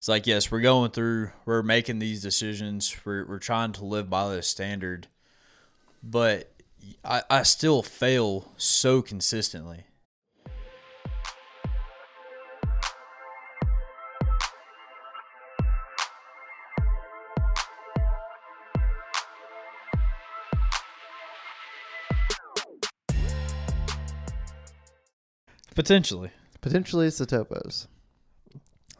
it's like yes, we're going through, we're making these decisions, we're we're trying to live by this standard, but I I still fail so consistently. Potentially. Potentially, it's the topos.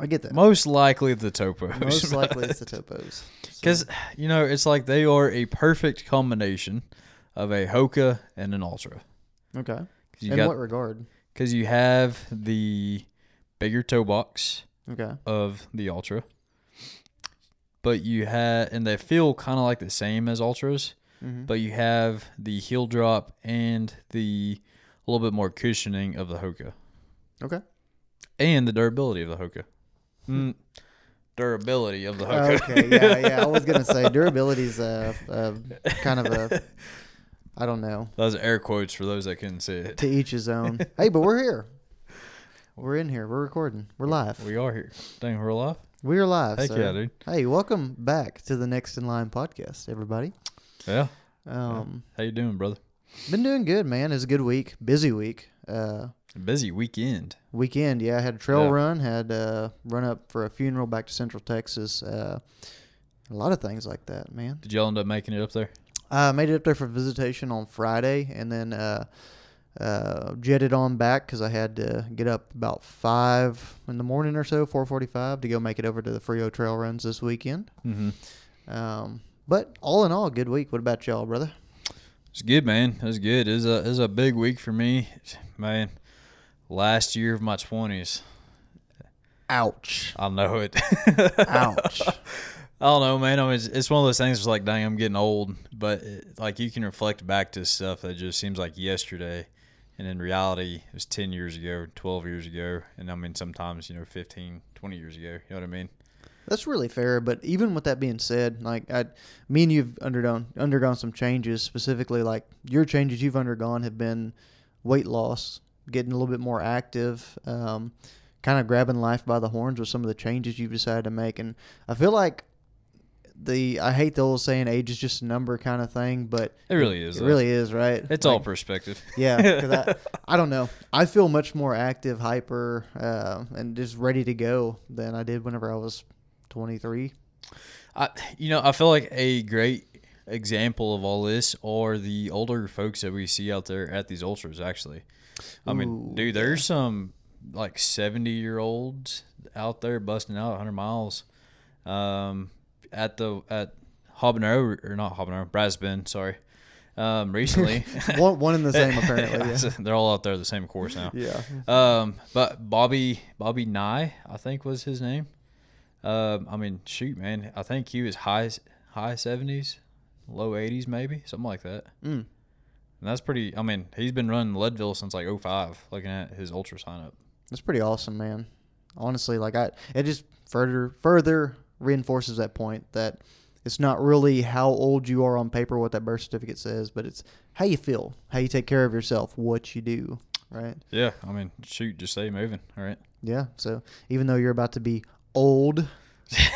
I get that. Most likely the topos. Most likely, it's the topos. Because, you know, it's like they are a perfect combination of a Hoka and an Altra. Okay. In got what regard? because you have the bigger toe box Okay. of the Altra, but you have and they feel kind of like the same as Altras, Mm-hmm. but you have the heel drop and the a little bit more cushioning of the Hoka Okay. and the durability of the Hoka. Mm, durability of the Hoka. Okay. Yeah. Yeah. I was gonna say durability is a, a kind of a. I don't know. Those air quotes for those that couldn't see it. To each his own. hey, but we're here. We're in here. We're recording. We're live. We are here. Dang, we're alive. We are live. Heck sir. yeah, dude. Hey, welcome back to the Next in Line podcast, everybody. Yeah. Um, How you doing, brother? been doing good, man. It's a good week, busy week. Uh, Busy weekend. weekend, yeah. I had a trail Yeah. run, had uh, run up for a funeral back to Central Texas. Uh, a lot of things like that, man. Did y'all end up making it up there? I made it up there for visitation on Friday, and then uh, uh, jetted on back because I had to get up about five in the morning or so, four forty-five, to go make it over to the Frio Trail runs this weekend. Mm-hmm. Um, but all in all, good week. What about y'all, brother? It's good, man. It's good. It's a it's a big week for me, man. Last year of my twenties. Ouch! I know it. Ouch! I don't know, man. I mean, it's, it's one of those things. It's like, dang, I'm getting old, but it, like you can reflect back to stuff that just seems like yesterday, and in reality, it was ten years ago, twelve years ago, and I mean sometimes you know 15, 20 years ago. You know what I mean? That's really fair. But even with that being said, like I, me and you've undergone undergone some changes. Specifically, like your changes you've undergone have been weight loss, getting a little bit more active, um, kind of grabbing life by the horns with some of the changes you've decided to make. And I feel like the I hate the old saying age is just a number kind of thing, but It really is. it though. really is right. It's all Like, perspective. yeah, 'cause I, I don't know. I feel much more active, hyper, uh, and just ready to go than I did whenever I was 23. I, you know, I feel like a great example of all this are the older folks that we see out there at these ultras. Actually, I mean, Ooh, dude, there's some like seventy year olds out there busting out 100 miles, um, at the at Habanero or not Habanero, Brazos Bend, sorry, um, recently. one, one and the same apparently. Yeah. They're all out there the same course now. yeah. Um, but Bobby Bobby Nye, I think was his name. Um, I mean, shoot, man, I think he was high high seventies, low eighties, maybe something like that. Mm. And that's pretty. I mean, he's been running Leadville since like 05, Looking at his ultra sign up. That's pretty awesome, man. Honestly, like I, it just further further reinforces that point that it's not really how old you are on paper, what that birth certificate says, but it's how you feel, how you take care of yourself, what you do, right? Yeah, I mean, shoot, just stay moving. All right. Yeah. So even though you're about to be old,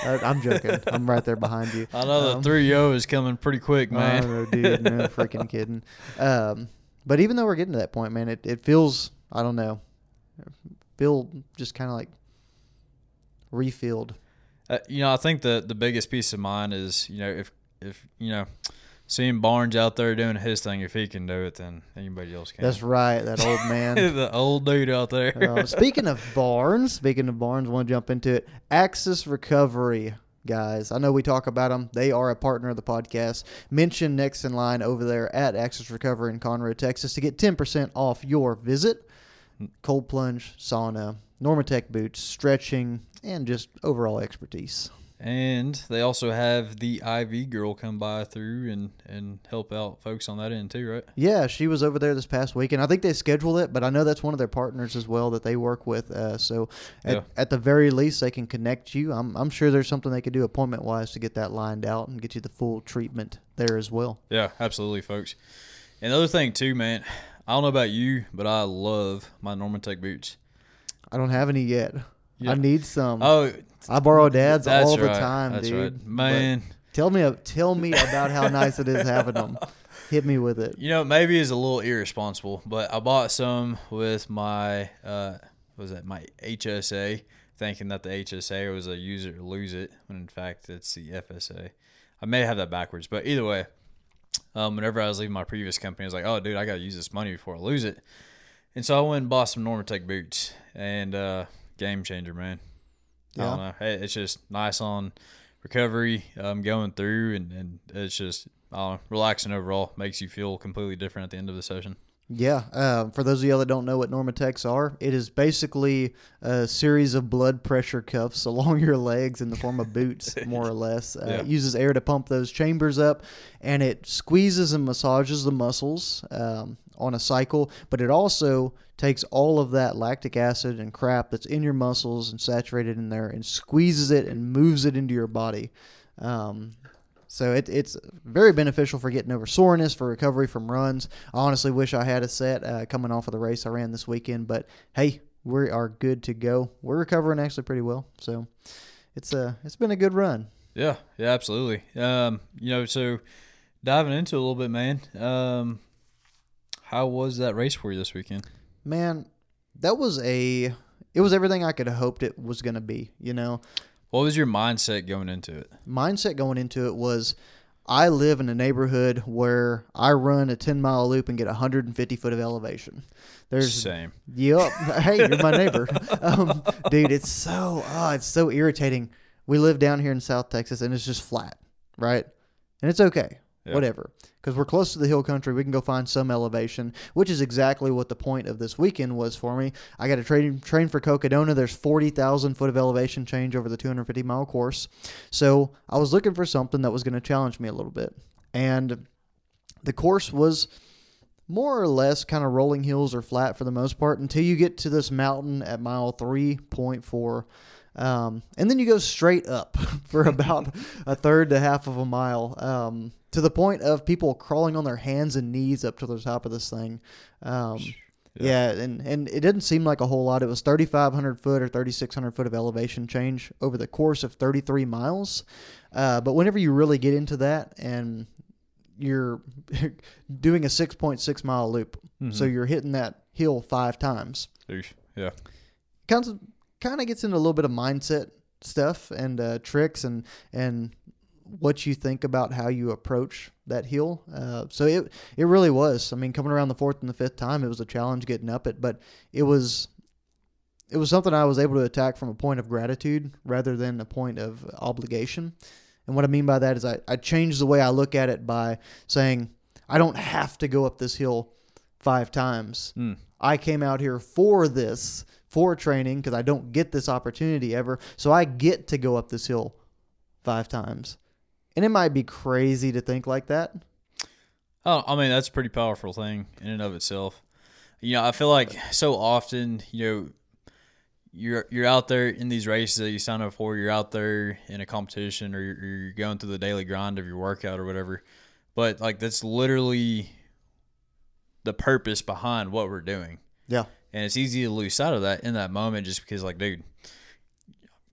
I'm joking. I'm right there behind you. I know Um, the three O is coming pretty quick, man. Oh, no, dude, no freaking kidding. Um, but even though we're getting to that point, man, it, it feels I don't know, feel just kind of like refilled. Uh, you know, I think the the biggest piece of mind is you know if if you know seeing Barnes out there doing his thing, if he can do it, then anybody else can. That's right, that old man. the old dude out there. Uh, speaking of Barnes, speaking of Barnes, want to jump into it. Axis Recovery, guys. I know we talk about them. They are a partner of the podcast. Mention next in line over there at Axis Recovery in Conroe, Texas, to get ten percent off your visit. Cold plunge, sauna, Normatec boots, stretching, and just overall expertise. And they also have the IV girl come by through and, and help out folks on that end too, right? Yeah, she was over there this past weekend. I think they scheduled it, but I know that's one of their partners as well that they work with. Uh, so at, Yeah. at the very least, they can connect you. I'm, I'm sure there's something they could do appointment wise to get that lined out and get you the full treatment there as well. Yeah, absolutely, folks. And the other thing too, man, I don't know about you, but I love my Normatec boots. I don't have any yet. Yeah. I need some. Oh, I borrow dads that's all the right. time, That's dude. right, But man. tell me, tell me about how nice it is having them. Hit me with it. You know, maybe it's a little irresponsible, but I bought some with my uh what was that my HSA, thinking that the HSA was a use it or lose it, when in fact it's the FSA. I may have that backwards, but either way, um, whenever I was leaving my previous company, I was like, "Oh, dude, I gotta use this money before I lose it," and so I went and bought some Normatec boots, and uh, game changer, man. I don't know. Hey, It's just nice on recovery, um, going through, and, and it's just know, relaxing overall. Makes you feel completely different at the end of the session. Yeah. Uh, for those of y'all that don't know what Normatecs are, it is basically a series of blood pressure cuffs along your legs in the form of boots, more or less. Uh, Yeah. It uses air to pump those chambers up, and it squeezes and massages the muscles um, on a cycle. But it also takes all of that lactic acid and crap that's in your muscles and saturated in there, and squeezes it and moves it into your body. Um, so it, it's very beneficial for getting over soreness, for recovery from runs. I honestly wish I had a set uh, coming off of the race I ran this weekend, but hey, we are good to go. We're recovering actually pretty well, so it's a it's been a good run. Yeah, yeah, absolutely. Um, you know, so diving into a little bit, man. Um, how was that race for you this weekend? Man, that was a it was everything I could have hoped it was going to be. You know, What was your mindset going into it? mindset going into it was I live in a neighborhood where I run a 10 mile loop and get 150 foot of elevation. There's Same. Yep. Hey, you're my neighbor. Um, dude, it's so oh, it's so irritating. We live down here in South Texas and it's just flat, right? And it's okay. Yeah. Whatever. Because we're close to the hill country, we can go find some elevation, which is exactly what the point of this weekend was for me. I got to train train for Cocodona. There's 40,000 foot of elevation change over the 250 mile course. So I was looking for something that was going to challenge me a little bit. And the course was more or less kind of rolling hills or flat for the most part until you get to this mountain at mile 3.4. Um, and then you go straight up for about a third to half of a mile um, to the point of people crawling on their hands and knees up to the top of this thing. Um, yeah. and, and it didn't seem like a whole lot. It was 3,500 foot or 3,600 foot of elevation change over the course of 33 miles. Uh, but whenever you really get into that and you're doing a 6.6 mile loop, so you're hitting that hill five times, Oof. Yeah. kind of kind of gets into a little bit of mindset stuff and uh, tricks and and what you think about how you approach that hill. Uh, so it it really was. I mean, coming around the fourth and the fifth time, it was a challenge getting up it, but it was it was something I was able to attack from a point of gratitude rather than a point of obligation. And what I mean by that is I, I changed the way I look at it by saying I don't have to go up this hill five times. Mm. I came out here for this, for training, because I don't get this opportunity ever. So I get to go up this hill five times. And it might be crazy to think like that. Oh, I mean that's a pretty powerful thing in and of itself. You know, I feel like so often, you know, you're you're out there in these races that you sign up for. You're out there in a competition, or you're, you're going through the daily grind of your workout or whatever. But like that's literally the purpose behind what we're doing, Yeah. and it's easy to lose sight of that in that moment, just because like, dude,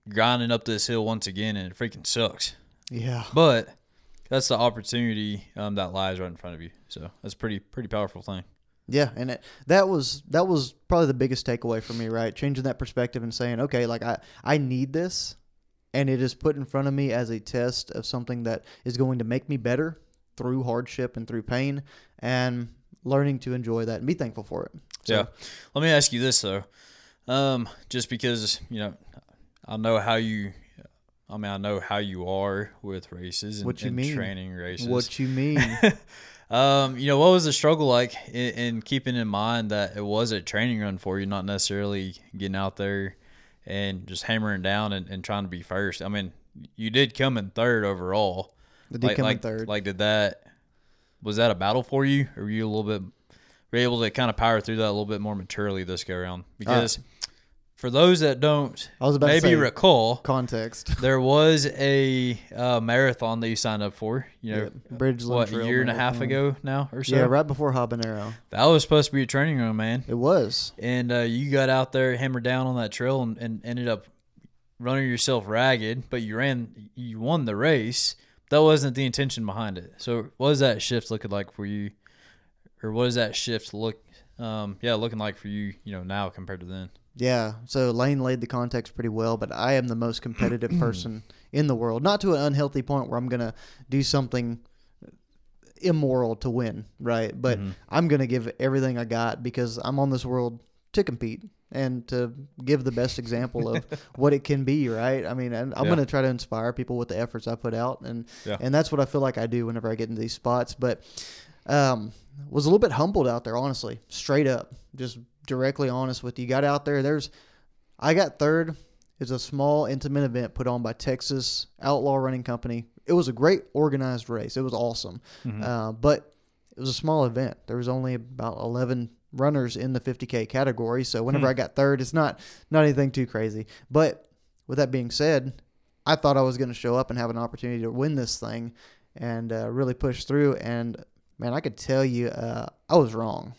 grinding up this hill once again, and it freaking sucks. Yeah. But that's the opportunity um, that lies right in front of you. So that's a pretty pretty powerful thing. Yeah, and it, that was that was probably the biggest takeaway for me, right? Changing that perspective and saying, okay, like I I need this, and it is put in front of me as a test of something that is going to make me better through hardship and through pain, and learning to enjoy that and be thankful for it. So, Yeah. Let me ask you this though, um, just because you know, I know how you. I mean, I know how you are with races and, What you and mean? training races. What you mean? um, you know, what was the struggle like in, in keeping in mind that it was a training run for you, not necessarily getting out there and just hammering down and, and trying to be first. I mean, you did come in third overall. The did like, come in third. Like, did that was that a battle for you, or were you a little bit were you able to kind of power through that a little bit more maturely this go around? Because for those that don't I was about to maybe say- recall, Context. there was a uh, marathon that you signed up for. You know, Yeah, Bridgeland what a year and a half ago now or so. Yeah, right before habanero. That was supposed to be a training run, man. It was. And uh, you got out there, hammered down on that trail, and, and ended up running yourself ragged, but you ran, you won the race. That wasn't the intention behind it. So, what is that shift looking like for you, or what does that shift look, um, yeah, looking like for you, you know, now compared to then? Yeah, so Lane laid the context pretty well, but I am the most competitive person in the world. Not to an unhealthy point where I'm going to do something immoral to win, right? But Mhm. I'm going to give everything I got because I'm on this world to compete and to give the best example of what it can be, right? I mean, and I'm Yeah. going to try to inspire people with the efforts I put out and Yeah. and that's what I feel like I do whenever I get into these spots, but um was a little bit humbled out there, honestly. Straight up. Just directly honest with you. Got out there, there's I got third. It's a small, intimate event put on by Texas Outlaw Running Company. It was a great organized race. It was awesome, Mhm. uh, but it was a small event. There was only about eleven runners in the 50k category. So whenever Hmm. I got third, it's not not anything too crazy. But with that being said, I thought I was going to show up and have an opportunity to win this thing and uh, really push through. And man, I could tell you, uh, I was wrong.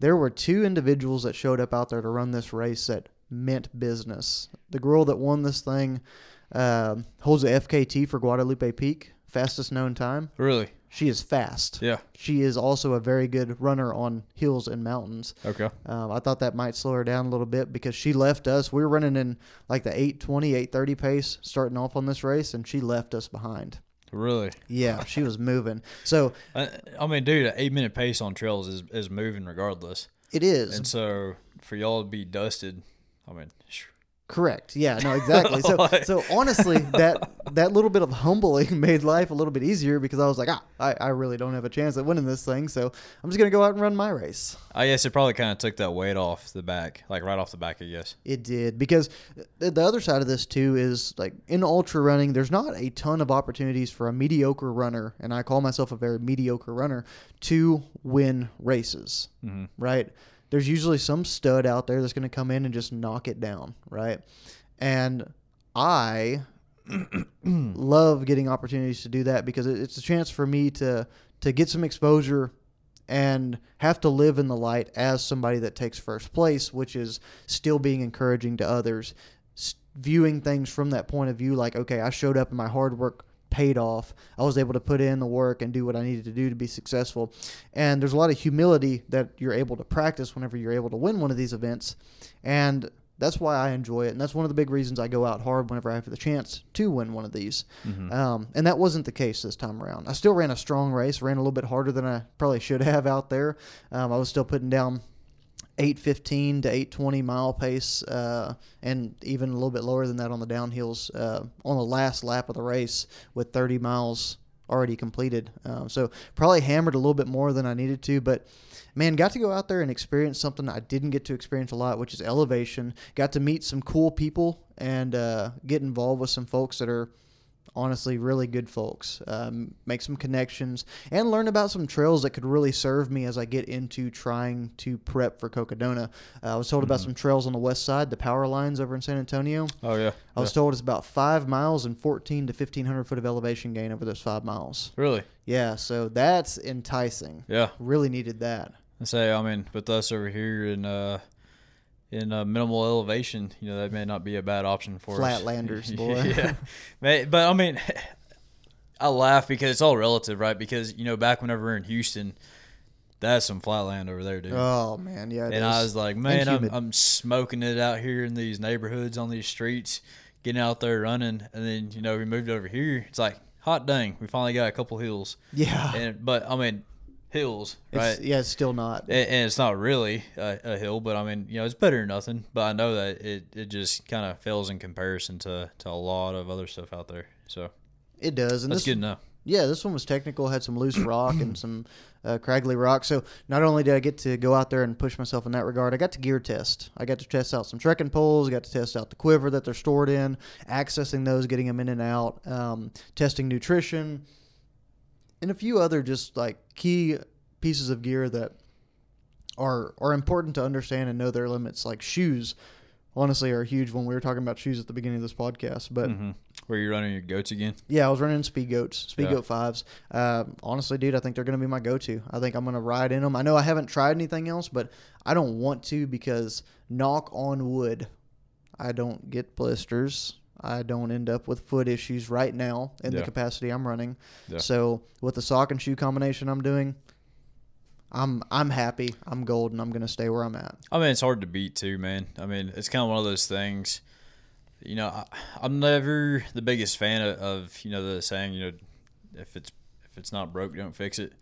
There were two individuals that showed up out there to run this race that meant business. The girl that won this thing um holds a FKT for Guadalupe Peak, fastest known time. Really? She is fast. Yeah. She is also a very good runner on hills and mountains. Okay. Um, I thought that might slow her down a little bit because she left us. We were running in like the 820, 830 pace starting off on this race, and she left us behind. Really? Yeah, she was moving. So I, I mean, dude, an eight minute pace on trails is, is moving regardless. it is And so for y'all to be dusted, I mean, correct. Yeah, no, exactly. So, Like- so honestly, that that little bit of humbling made life a little bit easier because I was like, ah, I, I really don't have a chance at winning this thing. So I'm just gonna go out and run my race. I guess it probably kind of took that weight off the back, like right off the back, I guess. It did because the the other side of this too is like in ultra running, there's not a ton of opportunities for a mediocre runner, and I call myself a very mediocre runner, to win races, hmm right? There's usually some stud out there that's going to come in and just knock it down, right? And I love getting opportunities to do that because it's a chance for me to to get some exposure and have to live in the light as somebody that takes first place, which is still being encouraging to others, viewing things from that point of view like, okay, I showed up and my hard work paid off. I was able to put in the work and do what I needed to do to be successful. And there's a lot of humility that you're able to practice whenever you're able to win one of these events. And that's why I enjoy it. And that's one of the big reasons I go out hard whenever I have the chance to win one of these. hmm Um, and that wasn't the case this time around. I still ran a strong race, ran a little bit harder than I probably should have out there. Um, I was still putting down 815 to 820 mile pace, uh, and even a little bit lower than that on the downhills uh, on the last lap of the race with 30 miles already completed. Um, so probably hammered a little bit more than I needed to, but man, got to go out there and experience something I didn't get to experience a lot, which is elevation. Got to meet some cool people and uh, get involved with some folks that are honestly really good folks. Um, make some connections and learn about some trails that could really serve me as I get into trying to prep for Cocodona. Uh, I was told about Mhm. some trails on the west side, the power lines over in San Antonio. Oh yeah. I was told it's about five miles and 14 to 1500 foot of elevation gain over those five miles. Really? Yeah, so that's enticing. Yeah. Really needed that. I say, I mean, with us over here in uh, in uh, minimal elevation, you know, that may not be a bad option for us. Flatlanders, boy. yeah, but I mean, I laugh because it's all relative, right? Because you know, back whenever we are in Houston, that's some flatland over there, dude. Oh man, yeah. and I was like, man, I'm. I'm smoking it out here in these neighborhoods on these streets, getting out there running, and then you know we moved over here. It's like hot dang, we finally got a couple hills, yeah, and but I mean, hills, right? it's, yeah, it's still not. and, and it's not really a, a hill, but I mean, you know, it's better than nothing. But I know that it, it just kind of fails in comparison to, to a lot of other stuff out there. So It does, and that's this good enough. Yeah, this one was technical. Had some loose rock and some uh, craggly rock. So not only did I get to go out there and push myself in that regard, I got to gear test. I got to test out some trekking poles. Got to test out the quiver that they're stored in, accessing those, getting them in and out, um, testing nutrition, and a few other just like key pieces of gear that are are important to understand and know their limits. Like shoes, honestly, are huge. When we were talking about shoes at the beginning of this podcast, but. hmm Where you running your goats again? Yeah, I was running speed goats, speed Yeah. goat fives. Uh, honestly, dude, I think they're going to be my go-to. I think I'm going to ride in them. I know I haven't tried anything else, but I don't want to because knock on wood, I don't get blisters. I don't end up with foot issues right now in the capacity I'm running. Yeah. So with the sock and shoe combination I'm doing, I'm I'm happy. I'm golden. I'm gonna stay where I'm at. I mean, it's hard to beat too, man. I mean, it's kind of one of those things. You know, I, I'm never the biggest fan of, of you know the saying, you know, if it's if it's not broke, don't fix it,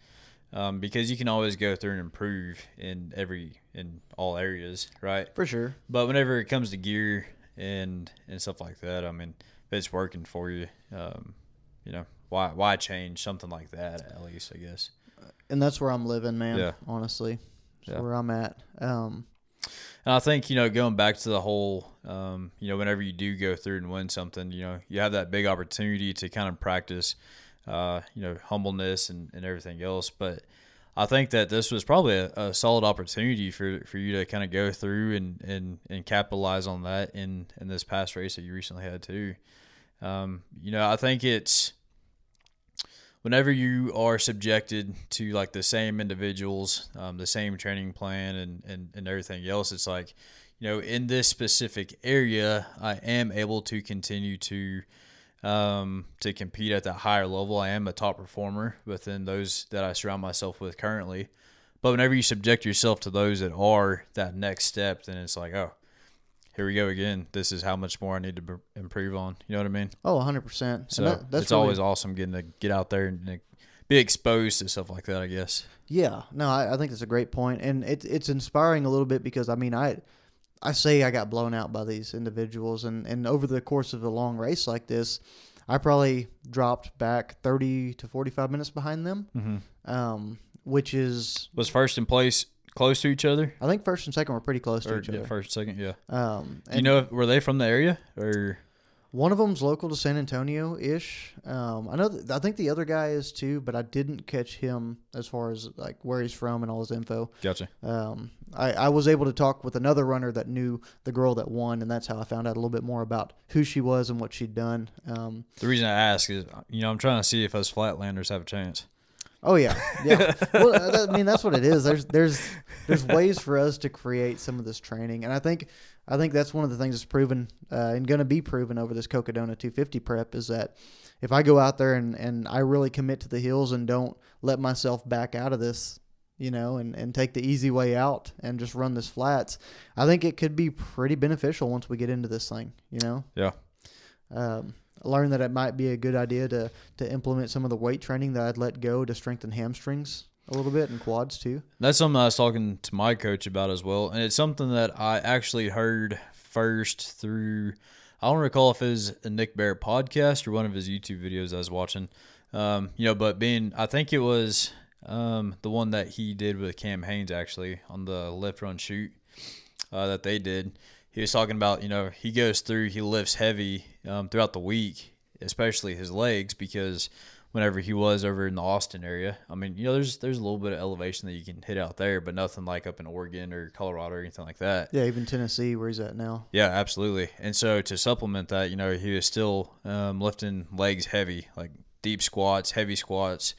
um, because you can always go through and improve in every in all areas, right? For sure. But whenever it comes to gear and and stuff like that, I mean, if it's working for you, um, you know, why why change something like that? At least, I guess. And that's where I'm living, man. Yeah. Honestly. That's Yeah. where I'm at. Um And I think, you know, going back to the whole, um, you know, whenever you do go through and win something, you know, you have that big opportunity to kind of practice, uh, you know, humbleness and, and everything else. But I think that this was probably a, a solid opportunity for, for you to kind of go through and, and, and capitalize on that in, in this past race that you recently had too. Um, you know, I think it's whenever you are subjected to like the same individuals, um, the same training plan and, and, and everything else, it's like, you know, in this specific area, I am able to continue to um, to compete at that higher level. I am a top performer within those that I surround myself with currently. But whenever you subject yourself to those that are that next step, then it's like, oh, here we go again. This is how much more I need to b- improve on. You know what I mean? oh 100%. So that, that's it's really- always awesome getting to get out there and be exposed to stuff like that. I guess. Yeah, no, I, I think that's a great point, and it's it's inspiring a little bit because I mean, I I say I got blown out by these individuals, and and over the course of a long race like this, I probably dropped back thirty to forty five minutes behind them, Mm-hmm. um, which is Was first in place close to each other, I think first and second were pretty close to each yeah, other. first, second, yeah. Um, Do you know were they from the area or? One of them's local to San Antonio ish. Um, I know, th- I think the other guy is too, but I didn't catch him as far as like where he's from and all his info. Gotcha. Um, I, I was able to talk with another runner that knew the girl that won, and that's how I found out a little bit more about who she was and what she'd done. Um, The reason I ask is, you know, I'm trying to see if us flatlanders have a chance. Oh yeah, yeah. well, I mean that's what it is. There's there's there's ways for us to create some of this training, and I think I think that's one of the things that's proven uh, and going to be proven over this Cocodona 250 prep is that if I go out there and, and I really commit to the hills and don't let myself back out of this, you know, and, and take the easy way out and just run this flats, I think it could be pretty beneficial once we get into this thing, you know? Yeah. Um, learned that it might be a good idea to, to implement some of the weight training that I'd let go to strengthen hamstrings a little bit and quads too. That's something I was talking to my coach about as well, and it's something that I actually heard first through. I don't recall if it was a Nick Bare podcast or one of his YouTube videos I was watching. Um, you know, but being, I think it was um, the one that he did with Cam Hanes actually on the lift run shoot uh, that they did. He was talking about, you know, he goes through, he lifts heavy um, throughout the week, especially his legs, because whenever he was over in the Austin area, I mean, you know, there's there's a little bit of elevation that you can hit out there, but nothing like up in Oregon or Colorado or anything like that. Yeah, even Tennessee, where he's at now. Yeah, absolutely. And so to supplement that, you know, he was still um, lifting legs heavy, like deep squats, heavy squats,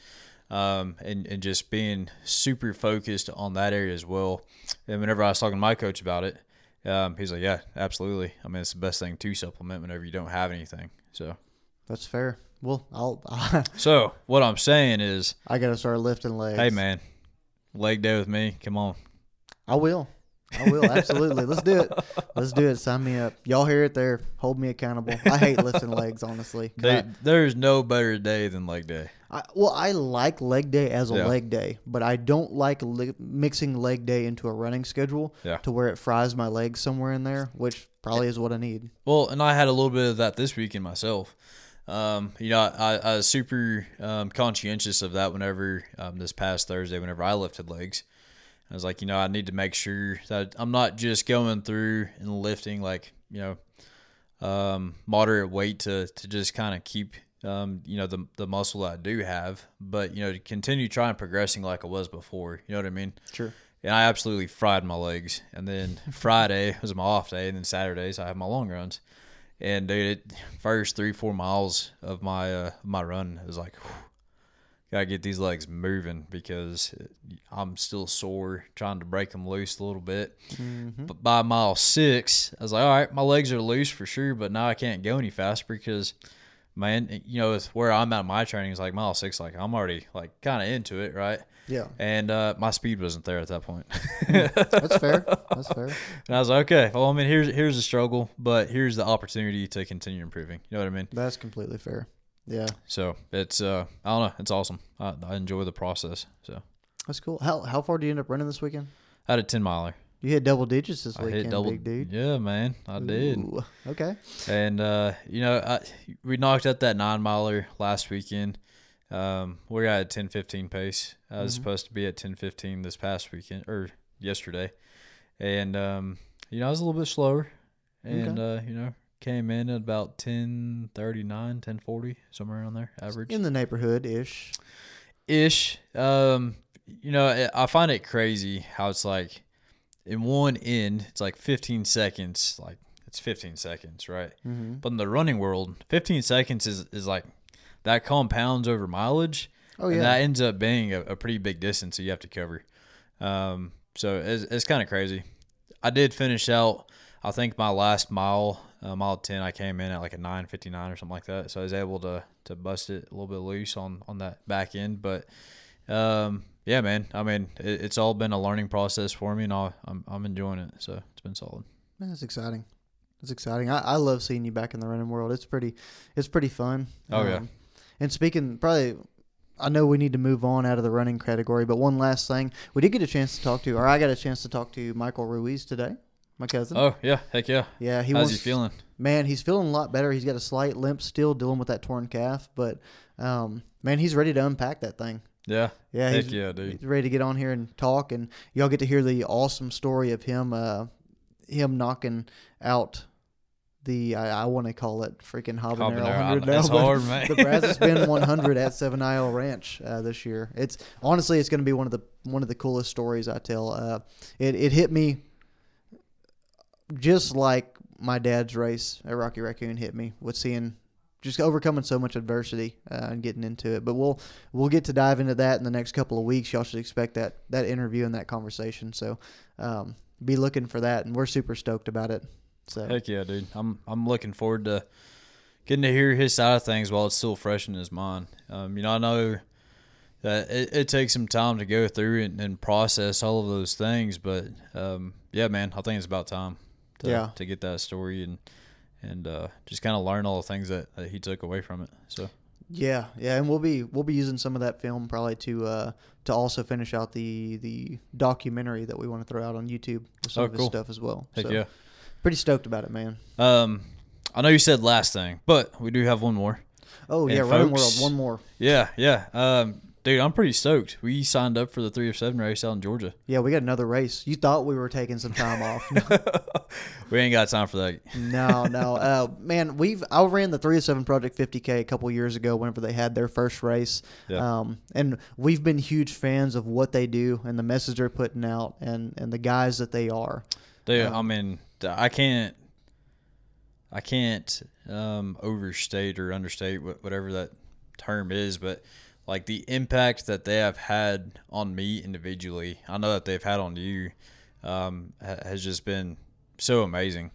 um, and, and just being super focused on that area as well. And whenever I was talking to my coach about it, um, he's like, yeah, absolutely. I mean, it's the best thing to supplement whenever you don't have anything. So, That's fair. Well, I'll so what I'm saying is, I got to start lifting legs. hey, man, leg day with me. Come on. I will. I will absolutely. Let's do it. Let's do it. Sign me up. Y'all hear it there. Hold me accountable. I hate lifting legs, honestly. They, there's no better day than leg day. I, I, well, I like leg day as a Yeah. leg day, but I don't like li- mixing leg day into a running schedule Yeah. to where it fries my legs somewhere in there, which probably is what I need. Well, and I had a little bit of that this weekend myself. Um, you know, I, I was super um, conscientious of that whenever um, this past Thursday, whenever I lifted legs. I was like, you know, I need to make sure that I'm not just going through and lifting like, you know, um, moderate weight to, to just kind of keep, um, you know, the, the muscle that I do have, but, you know, to continue trying progressing like I was before. You know what I mean? Sure. and I absolutely fried my legs. And then Friday was my off day, and then Saturdays I have my long runs. And dude, it, first three four miles of my uh, my run was like, whew, gotta get these legs moving because I'm still sore trying to break them loose a little bit. Mm-hmm. But by mile six, I was like, all right, my legs are loose for sure, but now I can't go any faster because, man, you know, with where I'm at my training is like mile six, like I'm already like kind of into it, right? Yeah, And uh, my speed wasn't there at that point. that's fair. That's fair. And I was like, okay, well, I mean, here's here's the struggle, but here's the opportunity to continue improving. You know what I mean? That's completely fair. Yeah, So it's uh, I don't know, it's awesome. I, I enjoy the process. So that's cool. How how far do you end up running this weekend? I had a ten miler. You hit double digits this I weekend, hit double. big dude. Yeah, man, I did. Okay. And uh, you know, I, we knocked out that nine miler last weekend. Um, we got a ten fifteen pace. I was Mhm. supposed to be at ten fifteen this past weekend or yesterday, and um, you know, I was a little bit slower, and uh, you know, came in at about 1039, 1040, somewhere around there, average In the neighborhood ish. ish. Um, you know, I- find it crazy how it's like in one end, it's like 15 seconds, like it's 15 seconds, right? Mm-hmm. But in the running world, 15 seconds is, is like that compounds over mileage. Oh And yeah. that ends up being a, a pretty big distance that you have to cover. Um, so it's, it's kind of crazy. I did finish out, I think my last mile, uh, mile 10, I came in at like a 959 or something like that. So I was able to, to bust it a little bit loose on, on that back end. But um, yeah, man, I mean, it, it's all been a learning process for me and I, I'm, I'm enjoying it. So it's been solid. Man, that's exciting. It's exciting. I, I love seeing you back in the running world. It's pretty it's pretty fun. Oh, yeah. And speaking probably I know we need to move on out of the running category, but one last thing. We did get a chance to talk to or I got a chance to talk to Michael Ruiz today, my cousin. Oh, yeah. Heck yeah. yeah, he How's wants he feeling? Man, he's feeling a lot better. He's got a slight limp still dealing with that torn calf, but um, man, he's ready to unpack that thing. Yeah. Yeah, Heck he's, yeah, dude. he's ready to get on here and talk, and y'all get to hear the awesome story of him, uh, him knocking out the I, I want to call it freaking habanero, Habanero, 100 now, it's hard, man. the Brazos Bend 100 at Seven Isle Ranch uh, this year. It's honestly, it's going to be one of the one of the coolest stories I tell. Uh, it it hit me just like my dad's race at Rocky Raccoon hit me with seeing just overcoming so much adversity uh, and getting into it. But we'll we'll get to dive into that in the next couple of weeks. Y'all should expect that that interview and that conversation. So um, be looking for that, and we're super stoked about it. So Heck yeah, dude. I'm I'm looking forward to getting to hear his side of things while it's still fresh in his mind. Um, you know, I know that it, it takes some time to go through and, and process all of those things, but um, yeah, man, I think it's about time to, Yeah. to get that story and and uh, just kind of learn all the things that, that he took away from it. So Yeah, yeah, and we'll be we'll be using some of that film probably to uh, to also finish out the the documentary that we want to throw out on YouTube with some Oh, of his cool. stuff as well. heck so yeah. pretty stoked about it, man. Um, I know you said last thing, but we do have one more. Oh And yeah, running world, one more. Yeah, yeah. Um, dude, I'm pretty stoked. We signed up for the three of seven race out in Georgia. Yeah, we got another race. You thought we were taking some time off? we ain't got time for that. no, no, uh, man. We've I ran the three of seven Project 50K a couple years ago. Whenever they had their first race, Yeah. um, and we've been huge fans of what they do and the message they're putting out and and the guys that they are. Dude, Um, I mean, I can't, I can't um, overstate or understate whatever that term is, but like the impact that they have had on me individually, I know that they've had on you, um, ha- has just been so amazing,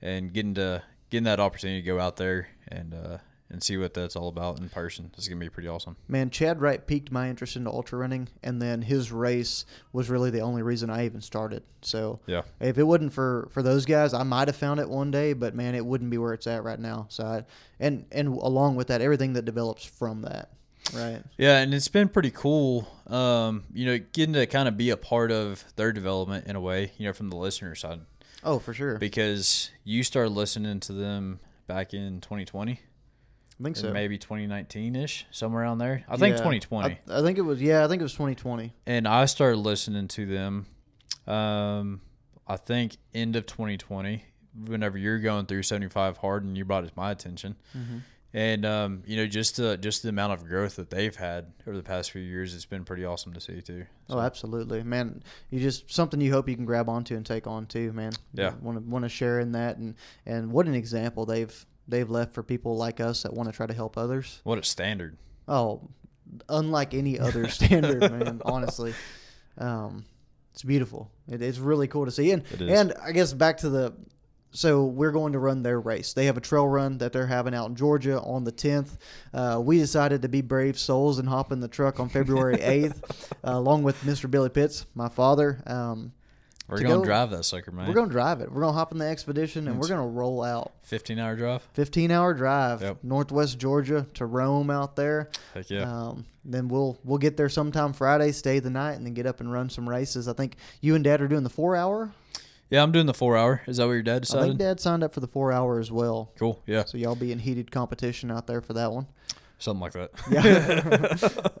and getting to getting that opportunity to go out there and uh, and see what that's all about in person is gonna be pretty awesome. Man, Chad Wright piqued my interest into ultra running, and then his race was really the only reason I even started. So Yeah. if it wasn't for for those guys, I might have found it one day, but man, it wouldn't be where it's at right now. So I, and and along with that, everything that develops from that, right? Yeah, and it's been pretty cool. Um, you know, getting to kind of be a part of their development in a way, you know, from the listener side, Oh, for sure. because you started listening to them back in 2020, I think so. maybe 2019 ish, somewhere around there. I think 2020, I, I think it was. Yeah, I think it was 2020. and I started listening to them. Um, I think end of 2020, whenever you're going through 75 hard, and you brought it to my attention. Mm-hmm. And um, you know, just the just the amount of growth that they've had over the past few years, it's been pretty awesome to see too. Oh, absolutely, man. You just something you hope you can grab onto and take on too, man. Yeah. Want to want to share in that, and and what an example they've they've left for people like us that want to try to help others. What a standard! Oh, unlike any other standard, man. Honestly, um, it's beautiful. It, it's really cool to see. And and I guess back to the. So we're going to run their race. They have a trail run that they're having out in Georgia on the 10th. Uh, we decided to be brave souls and hop in the truck on February 8th, uh, along with Mr. Billy Pitts, my father. Um, We're to gonna go- drive that sucker, man. we're going to drive it. We're going to hop in the expedition and we're going to roll out. 15 hour drive. 15 hour drive, Yep. northwest Georgia to Rome out there. Heck yeah. Um, then we'll we'll get there sometime Friday, stay the night, and then get up and run some races. I think you and Dad are doing the four hour. Yeah, I'm doing the four hour. Is that what your dad decided? I think? Dad signed up for the four hour as well. Cool. Yeah. So y'all be in heated competition out there for that one. Something like that.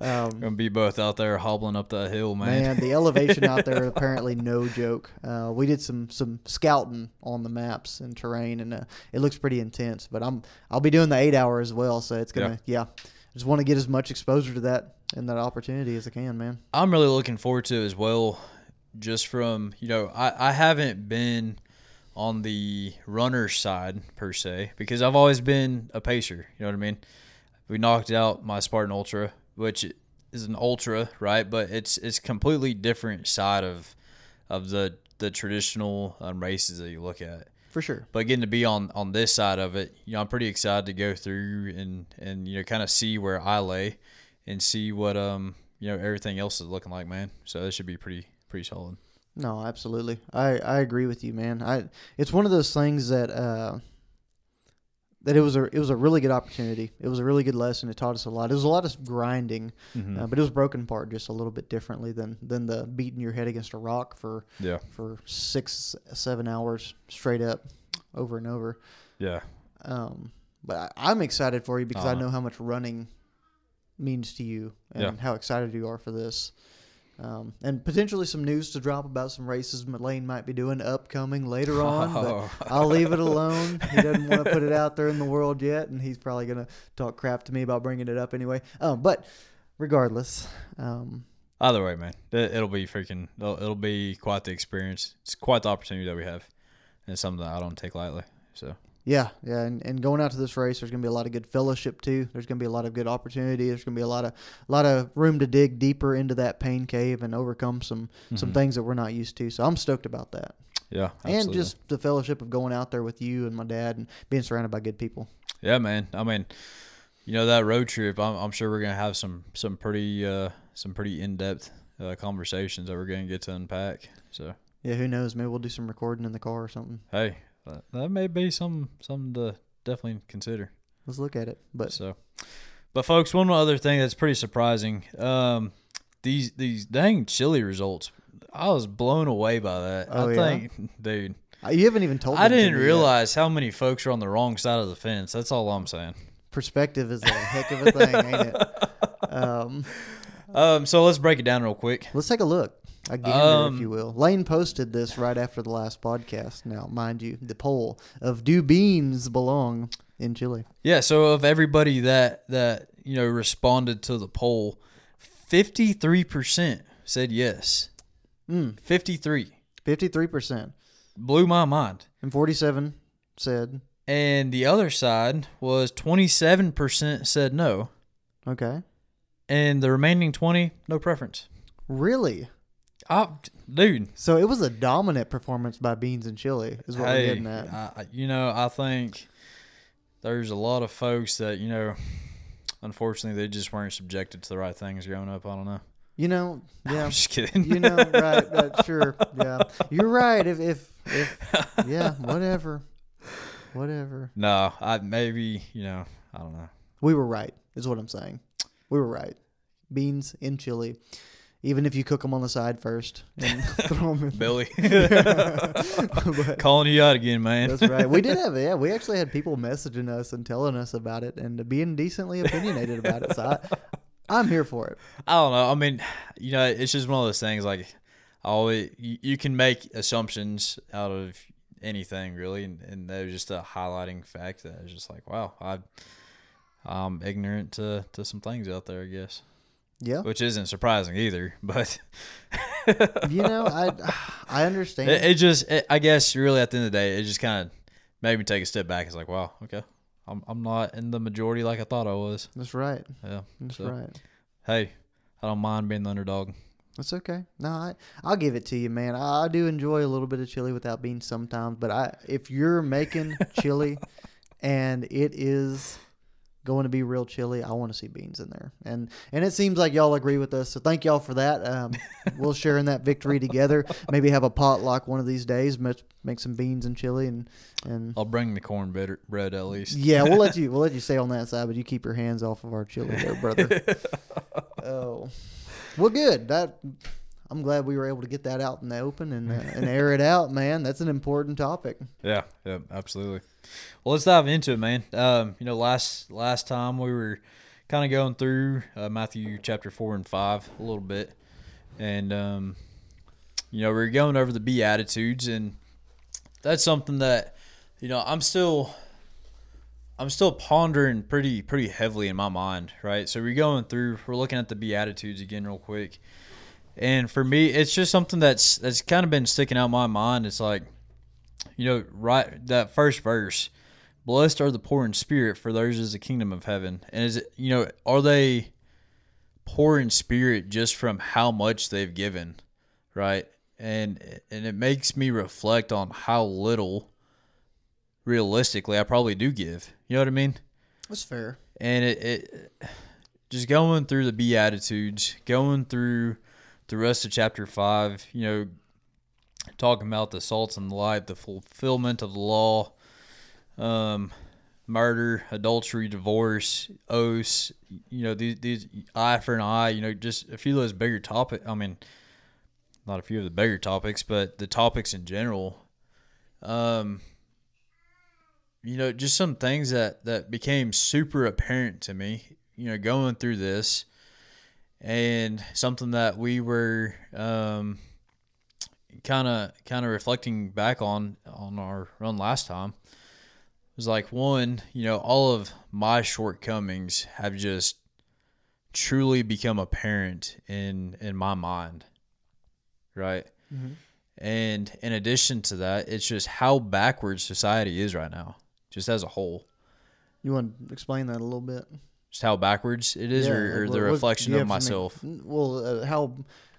Yeah. um, Gonna be both out there hobbling up that hill, man. man, the elevation out there apparently no joke. Uh, we did some some scouting on the maps and terrain, and uh, it looks pretty intense. But I'm I'll be doing the eight hour as well, so it's gonna yeah. Just want to get as much exposure to that and that opportunity as I can, man. I'm really looking forward to it as well. Just from you know, I I haven't been on the runner side per se because I've always been a pacer. You know what I mean? We knocked out my Spartan Ultra, which is an ultra, right? But it's it's completely different side of of the the traditional um, races that you look at. For sure. But getting to be on on this side of it, you know, I'm pretty excited to go through and and you know kind of see where I lay and see what um you know everything else is looking like, man. So this should be pretty pretty solid. No, absolutely. I, I agree with you, man. I it's one of those things that uh, that it was a it was a really good opportunity. It was a really good lesson. It taught us a lot. It was a lot of grinding, Mm-hmm. uh, but it was broken apart just a little bit differently than than the beating your head against a rock for Yeah, for six seven hours straight up, over and over. yeah, Um, but I, I'm excited for you because I Uh-huh. know how much running means to you and Yeah. how excited you are for this. Um, and potentially some news to drop about some races Lane might be doing upcoming later on. But Oh. I'll leave it alone. He doesn't want to put it out there in the world yet, and he's probably going to talk crap to me about bringing it up anyway. Um, but regardless, um, Either way, man, it, it'll be freaking. It'll, it'll be quite the experience. It's quite the opportunity that we have, and it's something that I don't take lightly. So Yeah, yeah, and, and going out to this race, there's going to be a lot of good fellowship too. There's going to be a lot of good opportunity. There's going to be a lot of a lot of room to dig deeper into that pain cave and overcome some some Mhm. things that we're not used to. So I'm stoked about that, yeah, and just the fellowship of going out there with you and my dad and being surrounded by good people. Yeah, man. I mean, you know that road trip. I'm, I'm sure we're gonna have some some pretty uh, some pretty in depth uh, conversations that we're gonna get to unpack. So Yeah, who knows? Maybe we'll do some recording in the car or something. hey, that, that may be some something to definitely consider. Let's look at it. But So, but folks, one other thing that's pretty surprising. Um, these these dang chili results. I was blown away by that. Oh, I yeah? think, dude. uh, you haven't even told. Me. I didn't me yet. realize how many folks are on the wrong side of the fence. That's all I'm saying. perspective is a heck of a thing, ain't it? Um, Um, so let's break it down real quick. Let's take a look. A gander, Um, if you will. Lane posted this right after the last podcast. Now, mind you, the poll of do beans belong in chili? Yeah, so of everybody that that you know responded to the poll, fifty three percent said yes. Mm, Fifty three 53%. blew my mind, And 47 said, and the other side was twenty seven percent said no, okay. and the remaining twenty no preference. Really? Oh, I, dude, So it was a dominant performance by Beans and Chili, is what we're getting at. I, you know, I think there's a lot of folks that you know, unfortunately, they just weren't subjected to the right things growing up. I don't know. you know, yeah. I'm just kidding. you know, right, right, sure. Yeah. You're right. If, if, if, yeah, whatever. Whatever. No, I maybe you know I don't know. We were right, is what I'm saying. We were right. Beans in chili, even if you cook them on the side first and throw them in. Billy, But calling you out again, man. that's right. We did have, yeah, we actually had people messaging us and telling us about it and being decently opinionated about it. So I, I'm here for it. I don't know. I mean, you know, it's just one of those things. Like, I always you, you can make assumptions out of anything really, and, and that was just a highlighting fact that is just like, wow, I. I'm ignorant to, to some things out there, I guess, Yeah. which isn't surprising either. But You know, I, I understand. it, it just, it, I guess, really at the end of the day, it just kind of made me take a step back. It's like, wow, okay, I'm I'm not in the majority like I thought I was. that's right. Yeah, That's so right. Hey, I don't mind being the underdog. That's okay. No, I, I'll give it to you, man. I, I do enjoy a little bit of chili without beans sometimes, but I if you're making chili and it is going to be real chili, I want to see beans in there. And and it seems like y'all agree with us. So thank y'all for that. Um, we'll share in that victory together. Maybe have a potluck one of these days. Make, make some beans and chili and and I'll bring the corn bread, bread at least. yeah, we'll let you we'll let you stay on that side, but you keep your hands off of our chili there, brother. oh, well, good. That I'm glad we were able to get that out in the open and uh, and air it out, man. That's an important topic. Yeah, yeah, absolutely. Well, let's dive into it, man. Um, you know, last last time we were kind of going through uh, Matthew chapter four and five a little bit, and um, you know, we are going over the beatitudes, and that's something that you know I'm still I'm still pondering pretty pretty heavily in my mind, right? So we're going through, we're looking at the beatitudes again real quick, and for me, it's just something that's that's kind of been sticking out my mind. It's like, you know, right that first verse, blessed are the poor in spirit, for theirs is the kingdom of heaven. And is it, you know, are they poor in spirit just from how much they've given, right? And and it makes me reflect on how little realistically I probably do give. You know what I mean? That's fair. And it, it just going through the beatitudes, going through the rest of chapter five, you know, talking about the salts and the light, the fulfillment of the law, um, murder, adultery, divorce, oaths, you know, these, these eye for an eye, you know, just a few of those bigger topics. I mean, not a few of the bigger topics, but the topics in general. Um, you know, just some things that that became super apparent to me, you know, going through this, and something that we were um, kind of kind of reflecting back on on our run last time was like one, you know, all of my shortcomings have just truly become apparent in in my mind, right? Mm-hmm. And in addition to that, it's just how backwards society is right now just as a whole. You want to explain that a little bit? Just how backwards it is, yeah, or, or the reflection of myself. Well, uh, how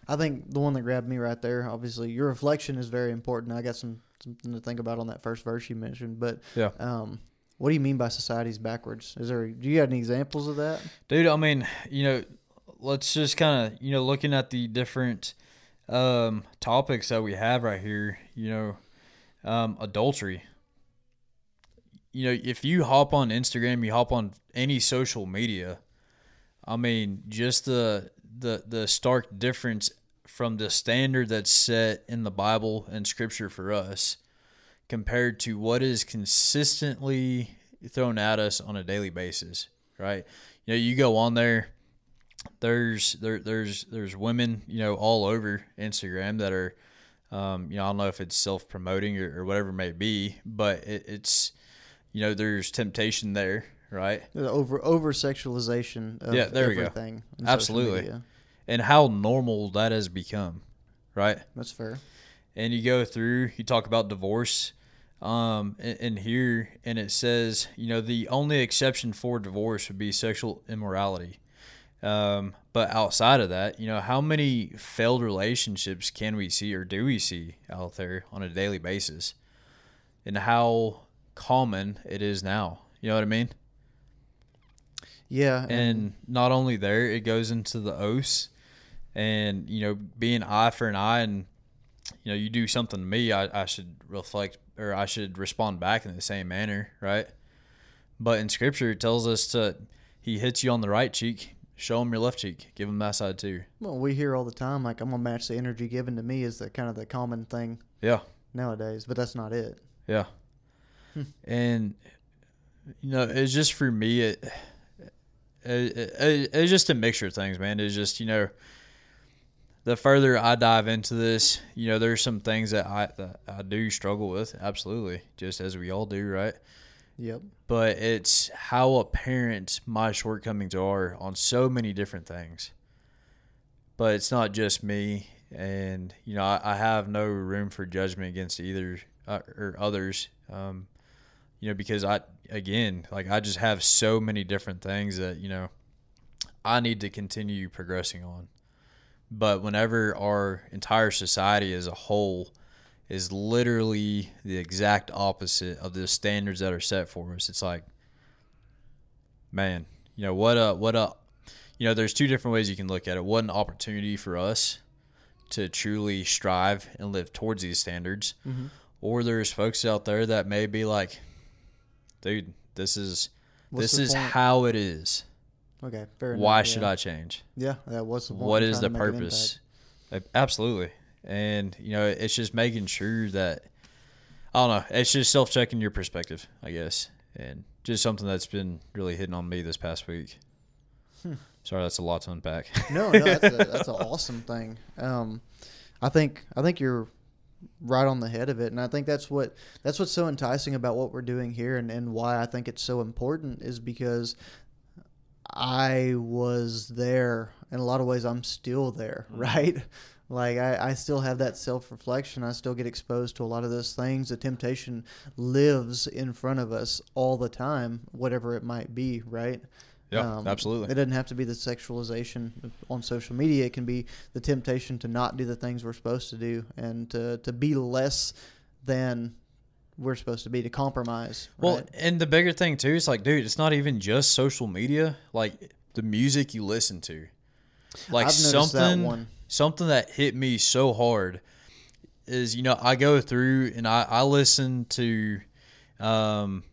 I think the one that grabbed me right there. Obviously, your reflection is very important. I got some something to think about on that first verse you mentioned. But yeah, um, what do you mean by society's backwards? Is there? Do you got any examples of that, dude? I mean, you know, let's just kind of you know looking at the different um, topics that we have right here. You know, um, adultery you know, if you hop on Instagram, you hop on any social media, I mean, just the the the stark difference from the standard that's set in the Bible and Scripture for us compared to what is consistently thrown at us on a daily basis, right? You know, you go on there, there's there there's there's women, you know, all over Instagram that are, um, you know, I don't know if it's self promoting or, or, whatever it may be, but it, it's you know, there's temptation there, right? The over over sexualization of yeah, there everything. We go. Absolutely. And how normal that has become, right? That's fair. And you go through, you talk about divorce, um, in, in here, and it says, you know, the only exception for divorce would be sexual immorality. Um, but outside of that, you know, how many failed relationships can we see or do we see out there on a daily basis? And how common it is now. You know what I mean? Yeah. And, and not only there, it goes into the oaths and, you know, being eye for an eye and, you know, you do something to me, I, I should reflect or I should respond back in the same manner, right? But in scripture, it tells us to, he hits you on the right cheek, show him your left cheek, give him that side too. Well, we hear all the time, like, I'm going to match the energy given to me is the kind of the common thing. Yeah. Nowadays, but that's not it. Yeah. And you know, it's just for me. It, it, it, it's just a mixture of things, man. It's just you know, the further I dive into this, you know, there's some things that I that I do struggle with, absolutely, just as we all do, right? Yep. But it's how apparent my shortcomings are on so many different things. But it's not just me, and you know, I, I have no room for judgment against either uh, or others. Um, you know, because I again, like I just have so many different things that, you know, I need to continue progressing on. But whenever our entire society as a whole is literally the exact opposite of the standards that are set for us, it's like, man, you know what a what a you know, there's two different ways you can look at it. What an opportunity for us to truly strive and live towards these standards, Mhm. or there's folks out there that may be like, dude, this is What's this is point? how it is. Okay, fair enough. Why yeah. should I change? Yeah, that was the point. What the make an purpose? Absolutely. And you know, it's just making sure that I don't know. It's just self checking your perspective, I guess, and just something that's been really hitting on me this past week. Hmm. Sorry, that's a lot to unpack. No, no, that's a, that's an awesome thing. Um, I think I think you're right on the head of it, and I think that's what that's what's so enticing about what we're doing here, and, and why I think it's so important is because I was there in a lot of ways. I'm still there, mm-hmm. right? Like I, I still have that self reflection. I still get exposed to a lot of those things. The temptation lives in front of us all the time, whatever it might be, right? Yeah, Um, absolutely. It doesn't have to be the sexualization on social media. It can be the temptation to not do the things we're supposed to do and to, to be less than we're supposed to be, to compromise. Well, right? and the bigger thing too is like, dude, it's not even just social media. Like the music you listen to, like that something, one. something that hit me so hard is, you know, I go through and I I listen to, um,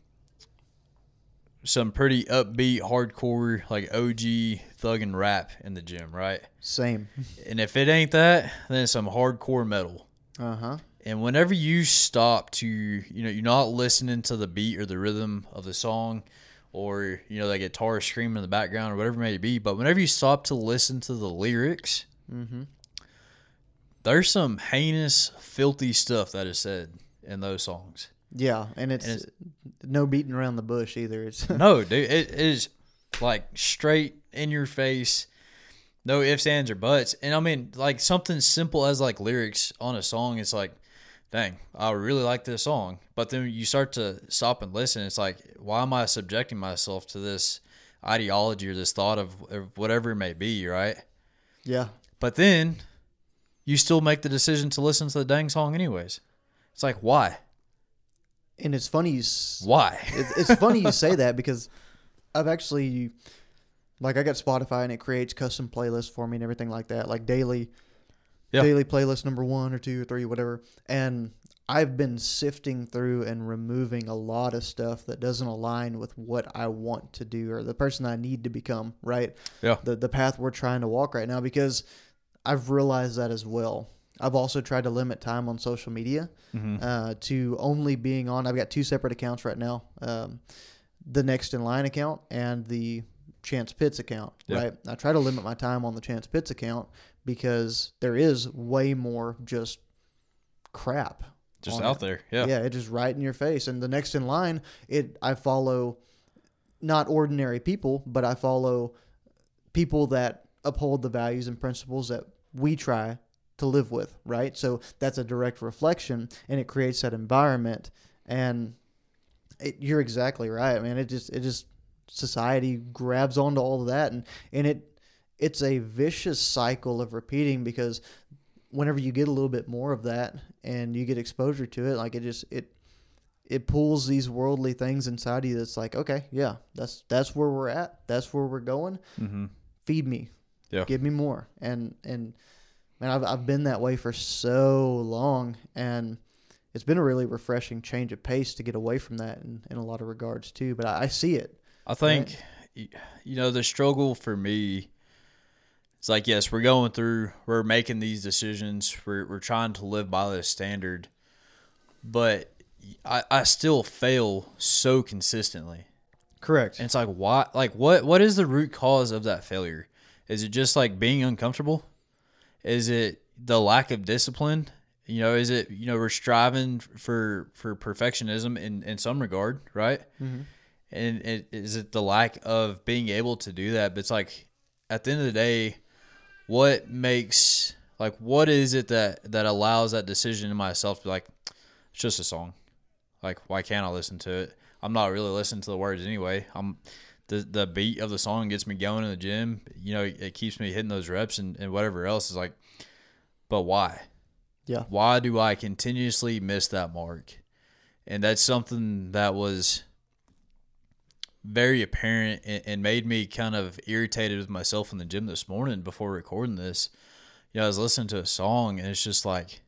some pretty upbeat, hardcore, like OG thug and rap in the gym, right? Same. And if it ain't that, then it's some hardcore metal. Uh huh. And whenever you stop to, you know, you're not listening to the beat or the rhythm of the song or, you know, that guitar screaming in the background or whatever it may be, but whenever you stop to listen to the lyrics, Mm-hmm. there's some heinous, filthy stuff that is said in those songs. Yeah, and it's, And no beating around the bush either. It's No, dude, it is like straight in your face. No ifs, ands, or buts. And I mean, like something simple as like lyrics on a song, it's like, dang, I really like this song. But then you start to stop and listen. It's like, why am I subjecting myself to this ideology or this thought of, of whatever it may be, right? yeah, But then you still make the decision to listen to the dang song anyways. It's like, why? And it's funny. You, s- Why? it's, it's funny you say that because I've actually like I got Spotify and it creates custom playlists for me and everything like that, like daily Yeah. daily playlist number one or two or three, whatever. And I've been sifting through and removing a lot of stuff that doesn't align with what I want to do or the person I need to become, right? Yeah. The the path we're trying to walk right now because I've realized that as well. I've also tried to limit time on social media hmm uh, to only being on. I've got two separate accounts right now: um, the Next in Line account and the Chance Pitts account. Yeah. Right. I try to limit my time on the Chance Pitts account because there is way more just crap Just out it. there. Yeah. Yeah, it just right in your face. And the Next in Line, it I follow not ordinary people, but I follow people that uphold the values and principles that we try to live with, right? So that's a direct reflection and it creates that environment and it, you're exactly right, man. It just it just society grabs onto all of that and and it it's a vicious cycle of repeating because whenever you get a little bit more of that and you get exposure to it, like it just it it pulls these worldly things inside of you that's like, okay, yeah, that's that's where we're at. That's where we're going. hmm Feed me. Yeah. Give me more. And and man, I've I've been that way for so long and it's been a really refreshing change of pace to get away from that in, in a lot of regards too. But I, I see it. I think, y you know, the struggle for me it's like, yes, we're going through, we're making these decisions, we're, we're trying to live by this standard, but I, I still fail so consistently. Correct. And it's like, why? Like, what? What is the root cause of that failure? Is it just like being uncomfortable? Is it the lack of discipline? You know, is it you know we're striving for for perfectionism in in some regard, right? Mhm. And it, is it the lack of being able to do that? But it's like at the end of the day, what makes like what is it that that allows that decision in myself to be like it's just a song like why can't i listen to it i'm not really listening to the words anyway i'm the the beat of the song gets me going in the gym. You know, it keeps me hitting those reps and, and whatever else is like. But why? Yeah. Why do I continuously miss that mark? And that's something that was very apparent and, and made me kind of irritated with myself in the gym this morning before recording this. You know, I was listening to a song and it's just like,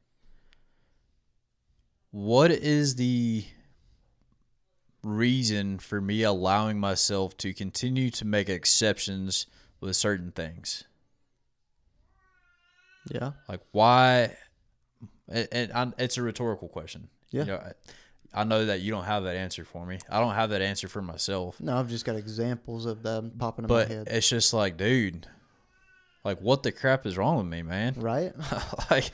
what is the reason for me allowing myself to continue to make exceptions with certain things? Yeah. Like, why? And, and I, it's a rhetorical question. Yeah. You know, I, I know that you don't have that answer for me. I don't have that answer for myself. No, I've just got examples of them popping in But my head. it's just like, dude, like, what the crap is wrong with me, man? right? like,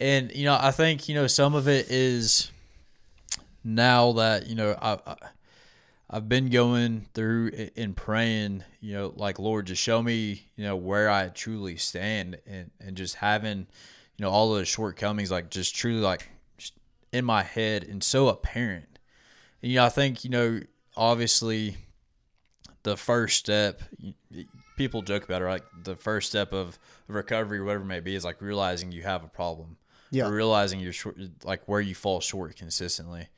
and you know, I think you know some of it is now that you know I, I I've been going through and praying, you know, like Lord, just show me, you know, where I truly stand, and and just having, you know, all those shortcomings, like just truly like just in my head and so apparent. And you know, I think you know, obviously, the first step. People joke about it, like the first step of recovery, whatever it may be, is like realizing you have a problem Yeah. realizing you're short, like where you fall short consistently.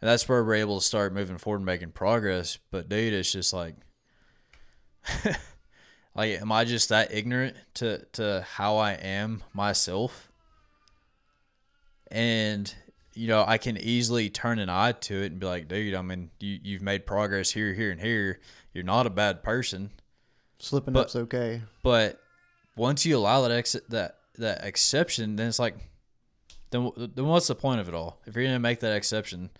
And that's where we're able to start moving forward and making progress. But dude, it's just like, like, am I just that ignorant to to how I am myself? And you know, I can easily turn an eye to it and be like, dude, I mean, you you've made progress here, here, and here. You're not a bad person. Slipping but- up's okay. But once you allow that ex- that that exception, then it's like, then then what's the point of it all? If you're gonna make that exception,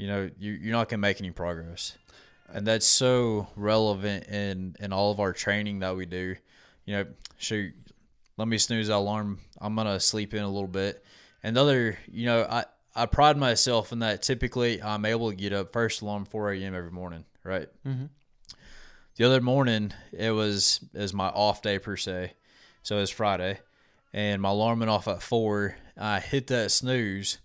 you know you you're not gonna make any progress, and that's so relevant in in all of our training that we do. You know, shoot, let me snooze that alarm. I'm gonna sleep in a little bit, and the other, you know, I I pride myself in that. Typically, I'm able to get up first alarm 4 a.m. every morning, right? Mm-hmm. the other morning it was is my off day per se so it was friday and my alarm went off at four i hit that snooze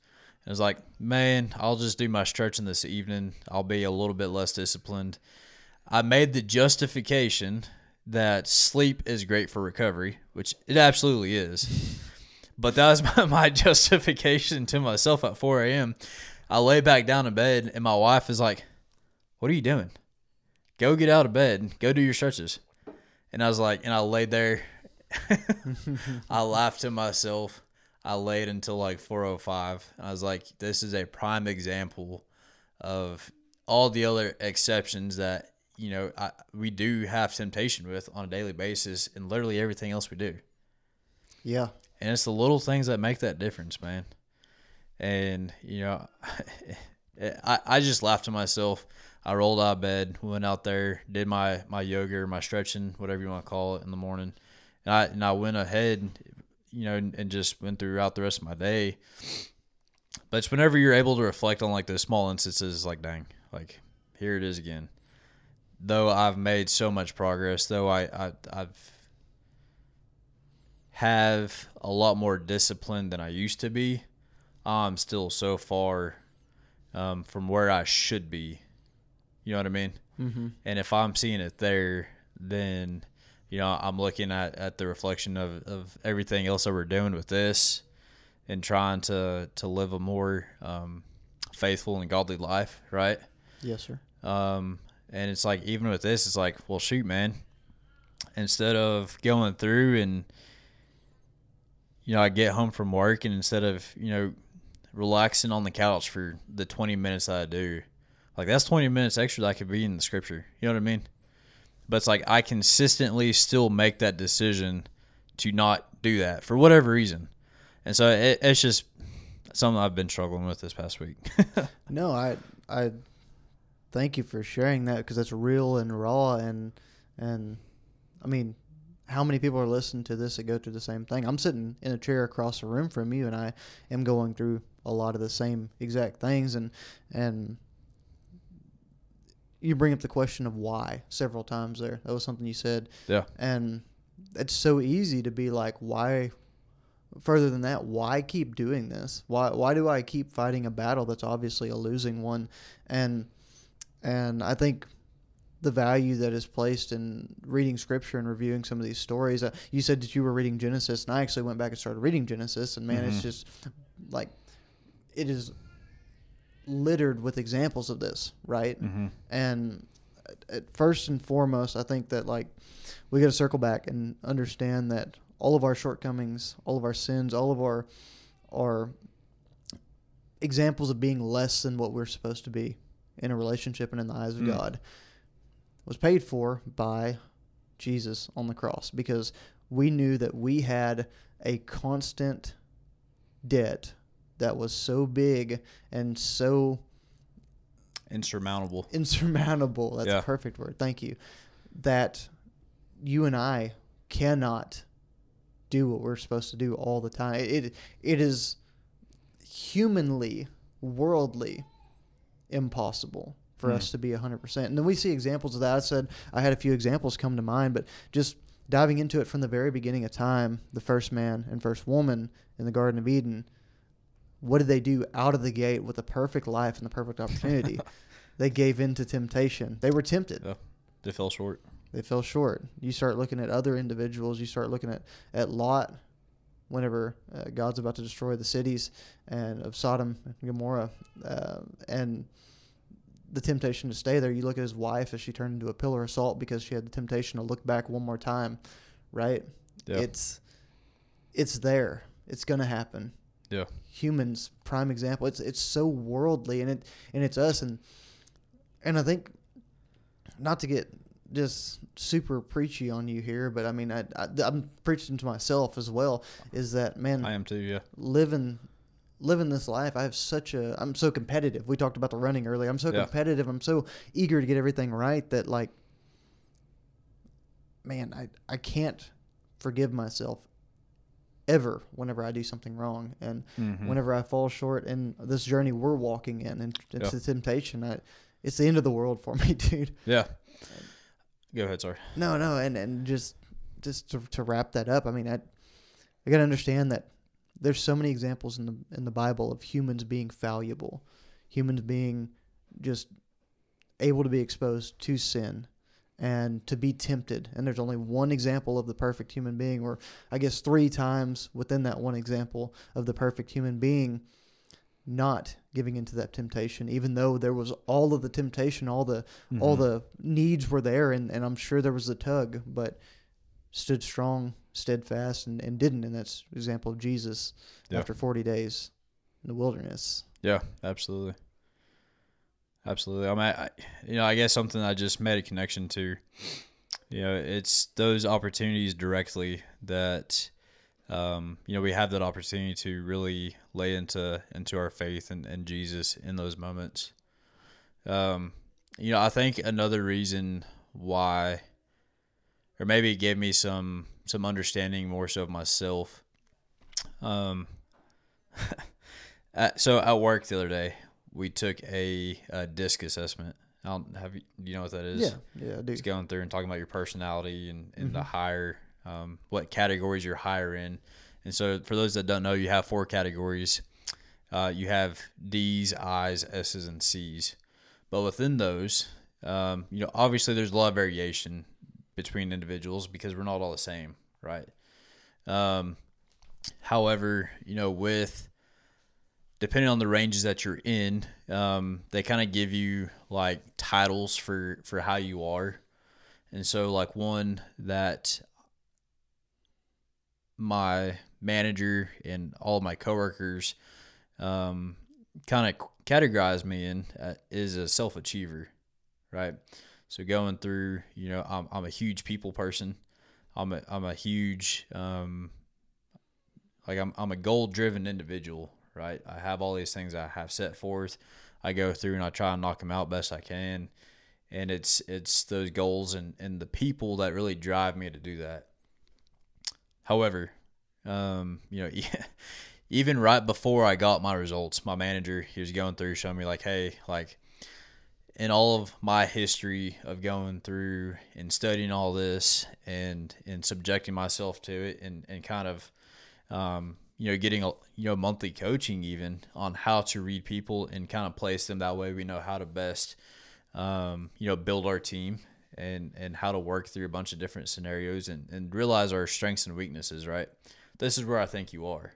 and was like man i'll just do my stretching this evening i'll be a little bit less disciplined i made the justification that sleep is great for recovery which it absolutely is but that was my, my justification to myself at 4 a.m i lay back down in bed and my wife is like what are you doing go get out of bed, go do your stretches. And I was like, and I laid there. I laughed to myself. I laid until like 4:05. I was like, this is a prime example of all the other exceptions that you know I, we do have temptation with on a daily basis, and literally everything else we do. Yeah. And it's the little things that make that difference, man. And you know, I I just laughed to myself. I rolled out of bed, went out there, did my my yoga or my stretching, whatever you want to call it, in the morning, and I and I went ahead, you know, and, and just went throughout the rest of my day. But it's whenever you're able to reflect on like those small instances, like dang, like here it is again. Though I've made so much progress, though I, I I've have a lot more discipline than I used to be, I'm still so far um, from where I should be. You know what I mean? Mm-hmm. And if I'm seeing it there, then you know I'm looking at, at the reflection of, of everything else that we're doing with this, and trying to to live a more um, faithful and godly life, right? Yes, sir. Um, and it's like even with this, it's like, well, shoot, man. Instead of going through and you know, I get home from work and instead of you know relaxing on the couch for the 20 minutes that I do, like that's 20 minutes extra that I could be in the scripture. You know what I mean? But it's like I consistently still make that decision to not do that for whatever reason, and so it, it's just something I've been struggling with this past week. No, I I thank you for sharing that because that's real and raw and and I mean, how many people are listening to this that go through the same thing? I'm sitting in a chair across the room from you, and I am going through a lot of the same exact things, and and you bring up the question of why several times there. That was something you said, yeah. and it's so easy to be like, why? Further than that, why keep doing this? Why why do I keep fighting a battle that's obviously a losing one? And and I think the value that is placed in reading scripture and reviewing some of these stories. Uh, you said that you were reading Genesis, and I actually went back and started reading Genesis, and man, Mhm. it's just like it is littered with examples of this, right? Mm-hmm. And first and foremost, I think that like we got to circle back and understand that all of our shortcomings, all of our sins, all of our our examples of being less than what we're supposed to be in a relationship and in the eyes of Mm. God was paid for by Jesus on the cross because we knew that we had a constant debt that was so big and so Insurmountable. insurmountable. That's Yeah. a perfect word. Thank you. That you and I cannot do what we're supposed to do all the time. It it is humanly, worldly impossible for Hmm. us to be 100%. And then we see examples of that. I said I had a few examples come to mind, but just diving into it from the very beginning of time, the first man and first woman in the Garden of Eden, what did they do out of the gate with a perfect life and the perfect opportunity? they gave in to temptation. They were tempted. Yeah. They fell short. They fell short. You start looking at other individuals. You start looking at, at Lot whenever uh, God's about to destroy the cities and of Sodom and Gomorrah uh, and the temptation to stay there. You look at his wife as she turned into a pillar of salt because she had the temptation to look back one more time, right? Yeah. It's it's there. It's going to happen. Yeah. Humans prime example. It's it's so worldly and it and it's us and and I think not to get just super preachy on you here, but I mean I, I I'm preaching to myself as well. Is that man I am too. Yeah. living living this life? I have such a I'm so competitive. We talked about the running earlier. I'm so Yeah. competitive. I'm so eager to get everything right that like man, I I can't forgive myself ever whenever I do something wrong and Mhm. whenever I fall short in this journey we're walking in and it's Yeah. a temptation. I, it's the end of the world for me, dude. Yeah. Go ahead. Sorry. No, no, and and just just to, to wrap that up, I mean, I I got to understand that there's so many examples in the in the Bible of humans being fallible, humans being just able to be exposed to sin and to be tempted. And there's only one example of the perfect human being, or I guess three times within that one example of the perfect human being not giving into that temptation, even though there was all of the temptation, all the all Mhm. the needs were there and, and I'm sure there was a tug, but stood strong, steadfast and, and didn't. And that's example of Jesus Yeah. after forty days in the wilderness. Yeah, absolutely. Absolutely. I mean, I, you know, I guess something I just made a connection to, you know, it's those opportunities directly that, um, you know, we have that opportunity to really lay into into our faith and, and Jesus in those moments. Um, you know, I think another reason why, or maybe it gave me some some understanding more so of myself. Um, so at work the other day, we took a, a disc assessment. I don't have you, you know what that is? Yeah, yeah, I do. It's going through and talking about your personality and, and the Mhm. higher, um, what categories you're higher in. And so, for those that don't know, you have four categories. Uh, you have D's, I's, S's, and C's. But within those, um, you know, obviously there's a lot of variation between individuals because we're not all the same, right? Um, however, you know, with depending on the ranges that you're in, um, they kind of give you like titles for for how you are, and so like one that my manager and all my coworkers um, kind of categorize me in uh, is a self achiever, right? So going through, you know, I'm I'm a huge people person. I'm a I'm a huge um, like I'm I'm a goal driven individual, right? I have all these things I have set forth. I go through and I try and knock them out best I can, and it's it's those goals and and the people that really drive me to do that. However, um, you know, even right before I got my results, my manager he was going through showing me like, hey, like in all of my history of going through and studying all this and and subjecting myself to it and and kind of um, you know getting a you know monthly coaching even on how to read people and kind of place them that way we know how to best um, you know, build our team and and how to work through a bunch of different scenarios and and realize our strengths and weaknesses. Right, this is where I think you are,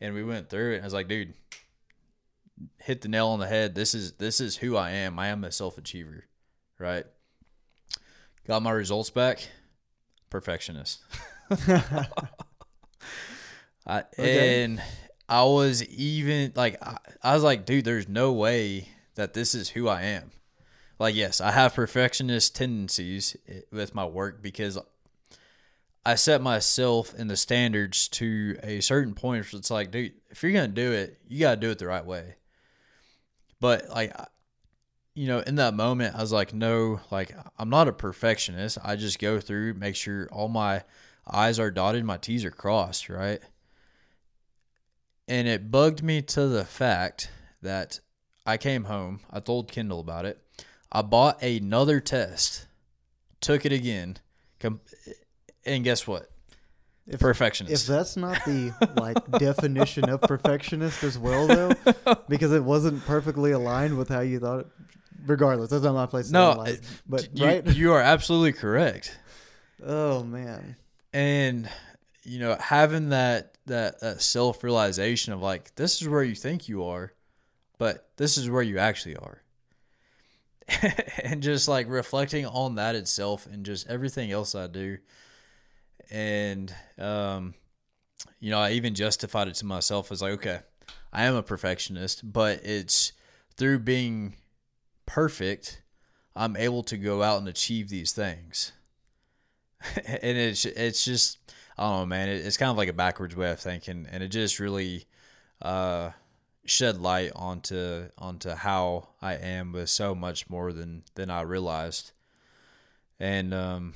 and we went through it. and I was like, dude, hit the nail on the head. This is this is who I am. I am a self achiever, right? Got my results back. Perfectionist. I, Okay. And I was even like, I, I was like, dude, there's no way that this is who I am. Like, yes, I have perfectionist tendencies eh, with my work because I set myself in the standards to a certain point. where It's like, dude, if you're gonna do it, you gotta do it the right way. But like, you know, in that moment, I was like, no, like I'm not a perfectionist. I just go through, make sure all my I's are dotted, my T's are crossed, right? And it bugged me to the fact that I came home, I told Kendall about it. I bought another test, took it again, com- and guess what? If, Perfectionist. if that's not the like definition of perfectionist as well, though, because it wasn't perfectly aligned with how you thought it. Regardless, that's not my place to No, analyze. But you, right? you are absolutely correct. oh man, and you know having that that, that self realization of like this is where you think you are but this is where you actually are. And just like reflecting on that itself and just everything else i do. And um you know i even justified it to myself as like okay i am a perfectionist but it's through being perfect i'm able to go out and achieve these things. And it's it's just I don't know, man. It, it's kind of like a backwards way of thinking, and it just really uh, shed light onto onto how I am with so much more than than I realized. And um,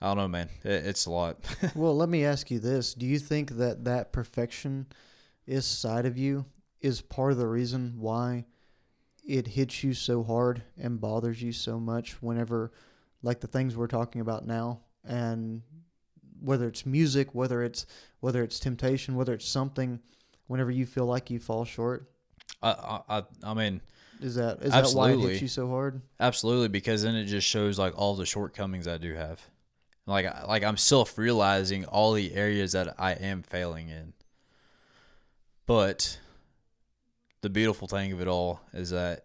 I don't know, man. It, it's a lot. well, let me ask you this: Do you think that that perfection is side of you is part of the reason why it hits you so hard and bothers you so much whenever, like the things we're talking about now, and whether it's music, whether it's whether it's temptation, whether it's something, whenever you feel like you fall short, I, I I I mean, is that is that why it Absolutely. hits you so hard? absolutely, because then it just shows like all the shortcomings I do have. Like I- like I'm self realizing all the areas that I am failing in. But the beautiful thing of it all is that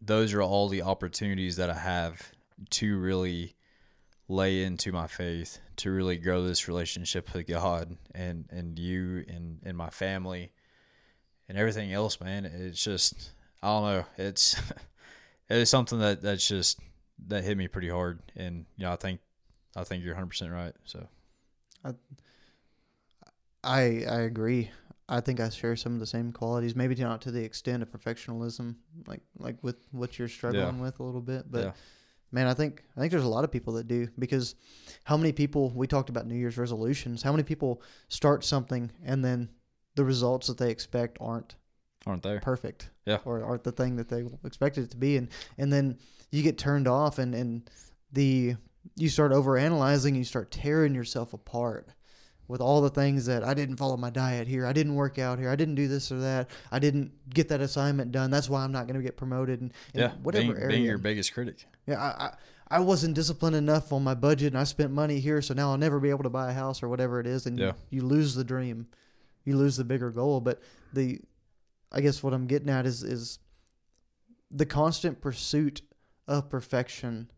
those are all the opportunities that I have to really lay into my faith, to really grow this relationship with God and, and you and, and my family and everything else, man. It's just I don't know. It's it's something that, that's just that hit me pretty hard and you know, I think I think you're hundred percent right. So I I agree. I think I share some of the same qualities, maybe not to the extent of perfectionism, like like with what you're struggling with a little bit. But Yeah. Man, I think I think there's a lot of people that do because how many people we talked about New Year's resolutions? How many people start something and then the results that they expect aren't aren't there? perfect, Yeah. or aren't the thing that they expected it to be, and and then you get turned off, and and the you start overanalyzing, and you start tearing yourself apart with all the things that I didn't follow my diet here, I didn't work out here, I didn't do this or that, I didn't get that assignment done. That's why I'm not going to get promoted, and, and Yeah. whatever being, area. being your biggest critic. Yeah, I, I I wasn't disciplined enough on my budget, and I spent money here, so now I'll never be able to buy a house or whatever it is, and Yeah. you, you lose the dream, you lose the bigger goal. But the, I guess what I'm getting at is is the constant pursuit of perfection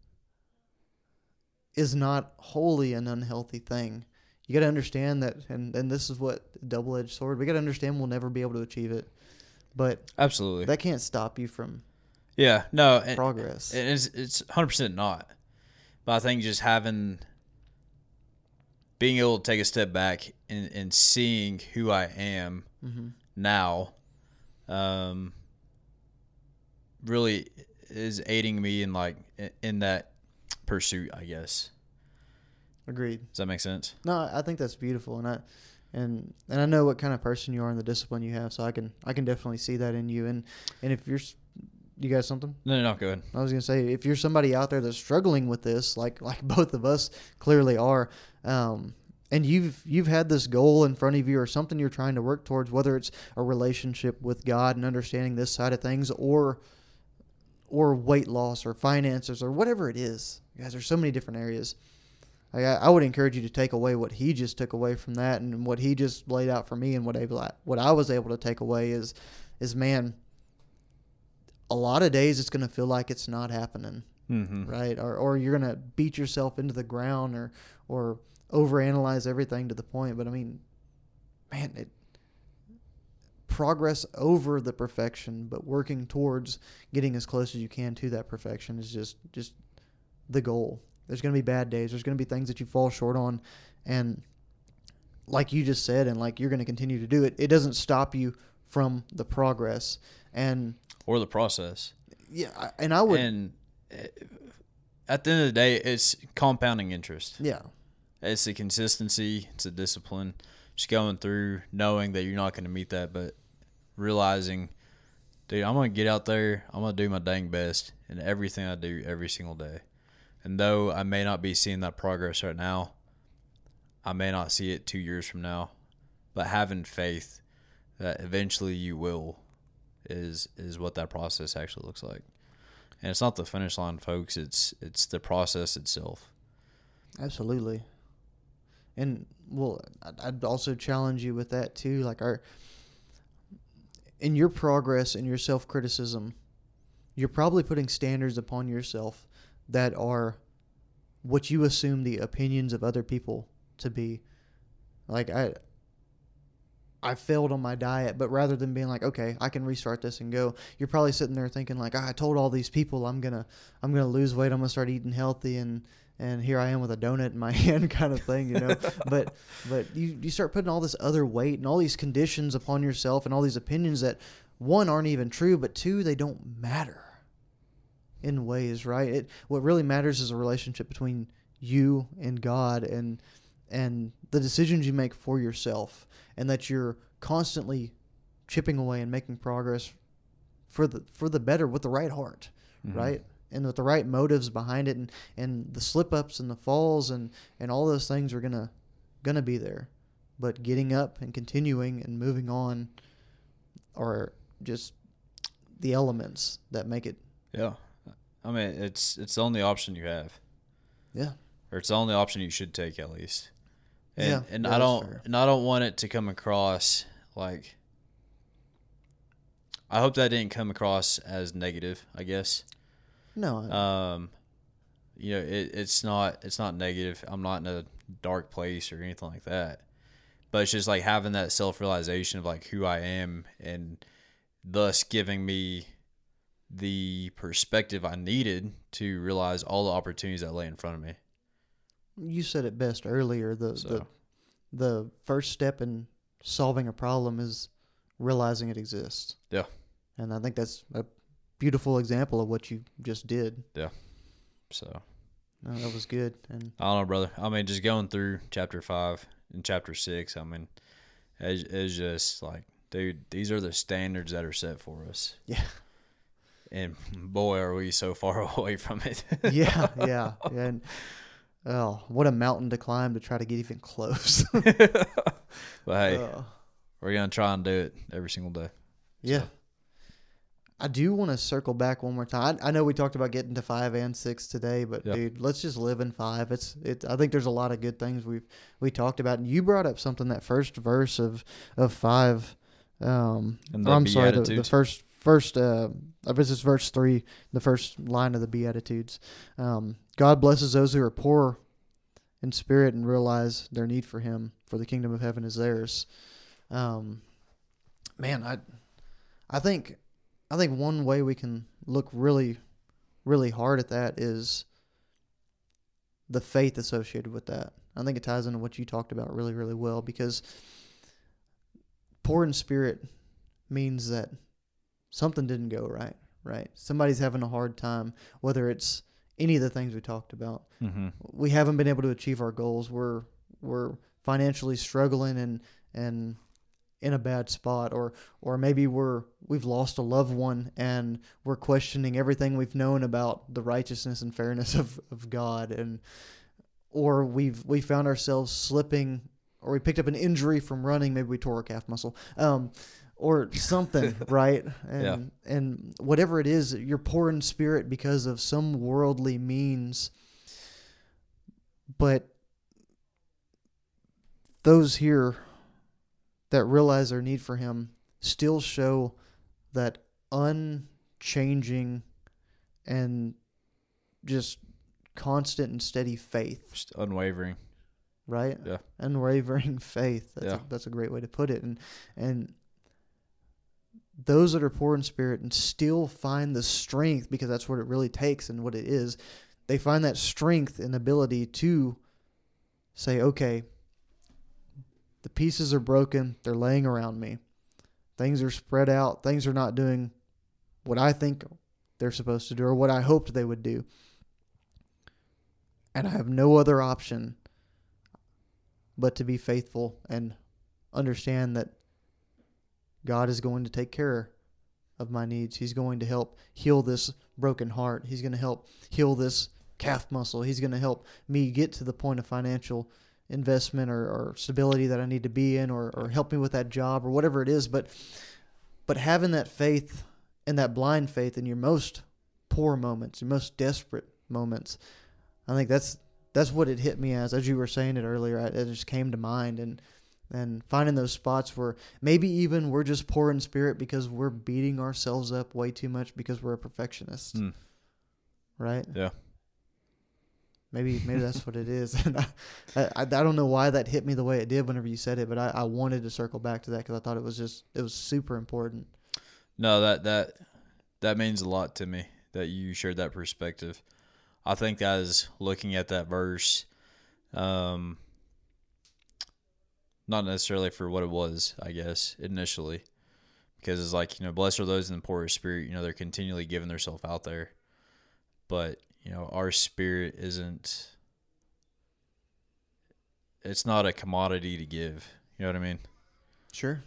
is not wholly an unhealthy thing. You got to understand that, and and this is what double edged sword. We got to understand we'll never be able to achieve it, but Absolutely. that can't stop you from yeah. No. And, progress. and it's it's hundred percent not. But I think just having being able to take a step back and, and seeing who I am hmm now, um, really is aiding me in like in that pursuit. I guess. Agreed. Does that make sense? No, I think that's beautiful, and I and and I know what kind of person you are and the discipline you have, so I can I can definitely see that in you. And and if you're, you got something? No, no, no. Go ahead. I was gonna say if you're somebody out there that's struggling with this, like like both of us clearly are, um, and you've you've had this goal in front of you or something you're trying to work towards, whether it's a relationship with God and understanding this side of things, or or weight loss or finances or whatever it is. Guys, there's so many different areas. I, I would encourage you to take away what he just took away from that, and what he just laid out for me, and what able what I was able to take away is, is man. A lot of days it's going to feel like it's not happening, Mm-hmm. right? Or or you're going to beat yourself into the ground, or or overanalyze everything to the point. But I mean, man, it progress over the perfection, but working towards getting as close as you can to that perfection is just just the goal. There's going to be bad days. There's going to be things that you fall short on, and like you just said, and like you're going to continue to do it. It doesn't stop you from the progress, and Or the process. yeah, and I would, And uh, at the end of the day, it's compounding interest. yeah, It's a consistency. It's a discipline. Just going through, knowing that you're not going to meet that, but realizing, dude, I'm going to get out there. I'm going to do my dang best in everything I do every single day. And though I may not be seeing that progress right now, I may not see it two years from now, but having faith that eventually you will is is what that process actually looks like. And it's not the finish line, folks. It's it's the process itself. Absolutely. And well, I'd- also challenge you with that too. Like our, in your progress and your self criticism, you're probably putting standards upon yourself that are what you assume the opinions of other people to be. Like I, I failed on my diet, but rather than being like, okay, I can restart this and go, you're probably sitting there thinking like, "Ah, I told all these people I'm gonna, I'm gonna lose weight, I'm gonna start eating healthy, and and here I am with a donut in my hand, kind of thing, you know. but but you you start putting all this other weight and all these conditions upon yourself and all these opinions that one aren't even true, but two they don't matter in ways, right? It what really matters is a relationship between you and God and and the decisions you make for yourself and that you're constantly chipping away and making progress for the for the better with the right heart, Mm-hmm. right? And with the right motives behind it and and the slip ups and the falls and and all those things are going to be there. But getting up and continuing and moving on are just the elements that make it Yeah. I mean, it's it's the only option you have, yeah. or it's the only option you should take at least. And, Yeah, and I don't fair. and I don't want it to come across like. I hope that didn't come across as negative. I guess. No. Um, you know, it, it's not it's not negative. I'm not in a dark place or anything like that. But it's just like having that self realization of like who I am and thus giving me the perspective I needed to realize all the opportunities that lay in front of me. you said it best earlier. The the the first step in solving a problem is realizing it exists. Yeah. And I think that's a beautiful example of what you just did. Yeah. So No, that was good. And I don't know, brother. I mean, just going through chapter five and chapter six. I mean, it's, it's just like, dude, these are the standards that are set for us. yeah, And boy, are we so far away from it. yeah, yeah. And oh, what a mountain to climb to try to get even close. but hey, Uh, we're gonna try and do it every single day. yeah. I do want to circle back one more time. I, I know we talked about getting to five and six today, but Yeah. dude, let's just live in five. It's it. I think there's a lot of good things we've we talked about, and you brought up something that first verse of of five. Um, I'm sorry, the, the first first uh, this is verse three, the first line of the Beatitudes. Um, God blesses those who are poor in spirit and realize their need for Him, for the kingdom of heaven is theirs. Um, man, I I think I think one way we can look really really hard at that is the faith associated with that. I think it ties into what you talked about really really well because poor in spirit means that something didn't go right, right? Somebody's having a hard time whether it's any of the things we talked about Mm-hmm. we haven't been able to achieve our goals. We're we're financially struggling and and in a bad spot or or maybe we're we've lost a loved one and we're questioning everything we've known about the righteousness and fairness of, of God and or we've we found ourselves slipping or we picked up an injury from running maybe we tore a calf muscle um or something, right? And Yeah. and whatever it is, you're poor in spirit because of some worldly means. But those here that realize their need for him still show that unchanging and just constant and steady faith, Just unwavering. right? Yeah. Unwavering faith. That's, Yeah. a, that's a great way to put it. And and those that are poor in spirit and still find the strength because that's what it really takes and what it is. They find that strength and ability to say, okay, the pieces are broken. They're laying around me. Things are spread out. Things are not doing what I think they're supposed to do or what I hoped they would do. And I have no other option but to be faithful and understand that God is going to take care of my needs. He's going to help heal this broken heart. He's going to help heal this calf muscle. He's going to help me get to the point of financial investment or, or stability that I need to be in or, or help me with that job or whatever it is. But but having that faith and that blind faith in your most poor moments, your most desperate moments, I think that's that's what it hit me as as you were saying it earlier. I, it just came to mind and and finding those spots where maybe even we're just poor in spirit because we're beating ourselves up way too much because we're a perfectionist, Mm. right? Yeah. Maybe maybe that's what it is. And I, I I don't know why that hit me the way it did whenever you said it, but I, I wanted to circle back to that because I thought it was just it was super important. No, that that that means a lot to me that you shared that perspective. I think as looking at that verse, um, not necessarily for what it was, I guess initially, because it's like you know, blessed are those in the poor of spirit. You know, they're continually giving themselves out there, but you know, our spirit isn't. It's not a commodity to give. You know what I mean? Sure.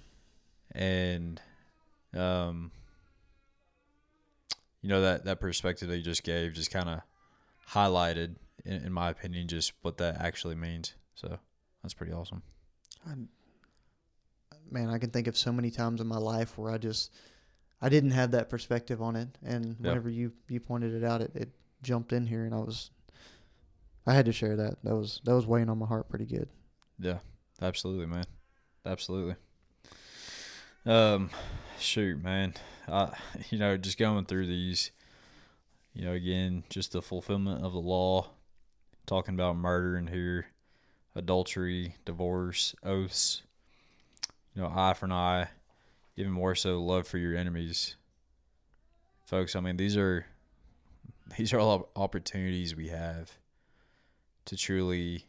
and um you know that that perspective that you just gave just kind of highlighted in, in my opinion just what that actually means so that's pretty awesome Man, I can think of so many times in my life where I just I didn't have that perspective on it, and Yeah. whenever you you pointed it out, it, it jumped in here, and I was I had to share that. That was that was weighing on my heart pretty good. yeah absolutely man absolutely um shoot man I you know just going through these you know again just the fulfillment of the law talking about murder in here adultery divorce oaths you know eye for an eye even more so love for your enemies. Folks i mean these are these are all opportunities we have to truly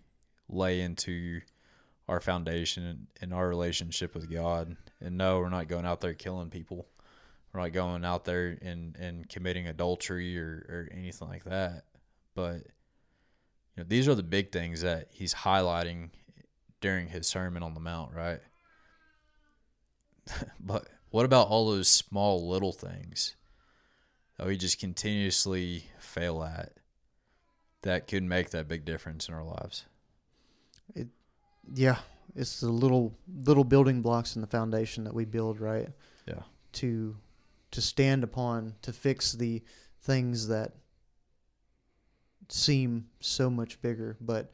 lay into our foundation and, our relationship with god. And no we're not going out there killing people. We're not going out there and, and committing adultery or, or anything like that. But you know these are the big things that he's highlighting during his sermon on the mount right but what about all those small little things that we just continuously fail at that could make that big difference in our lives It, Yeah, it's the little little building blocks in the foundation that we build, right? Yeah. To to stand upon to fix the things that seem so much bigger, but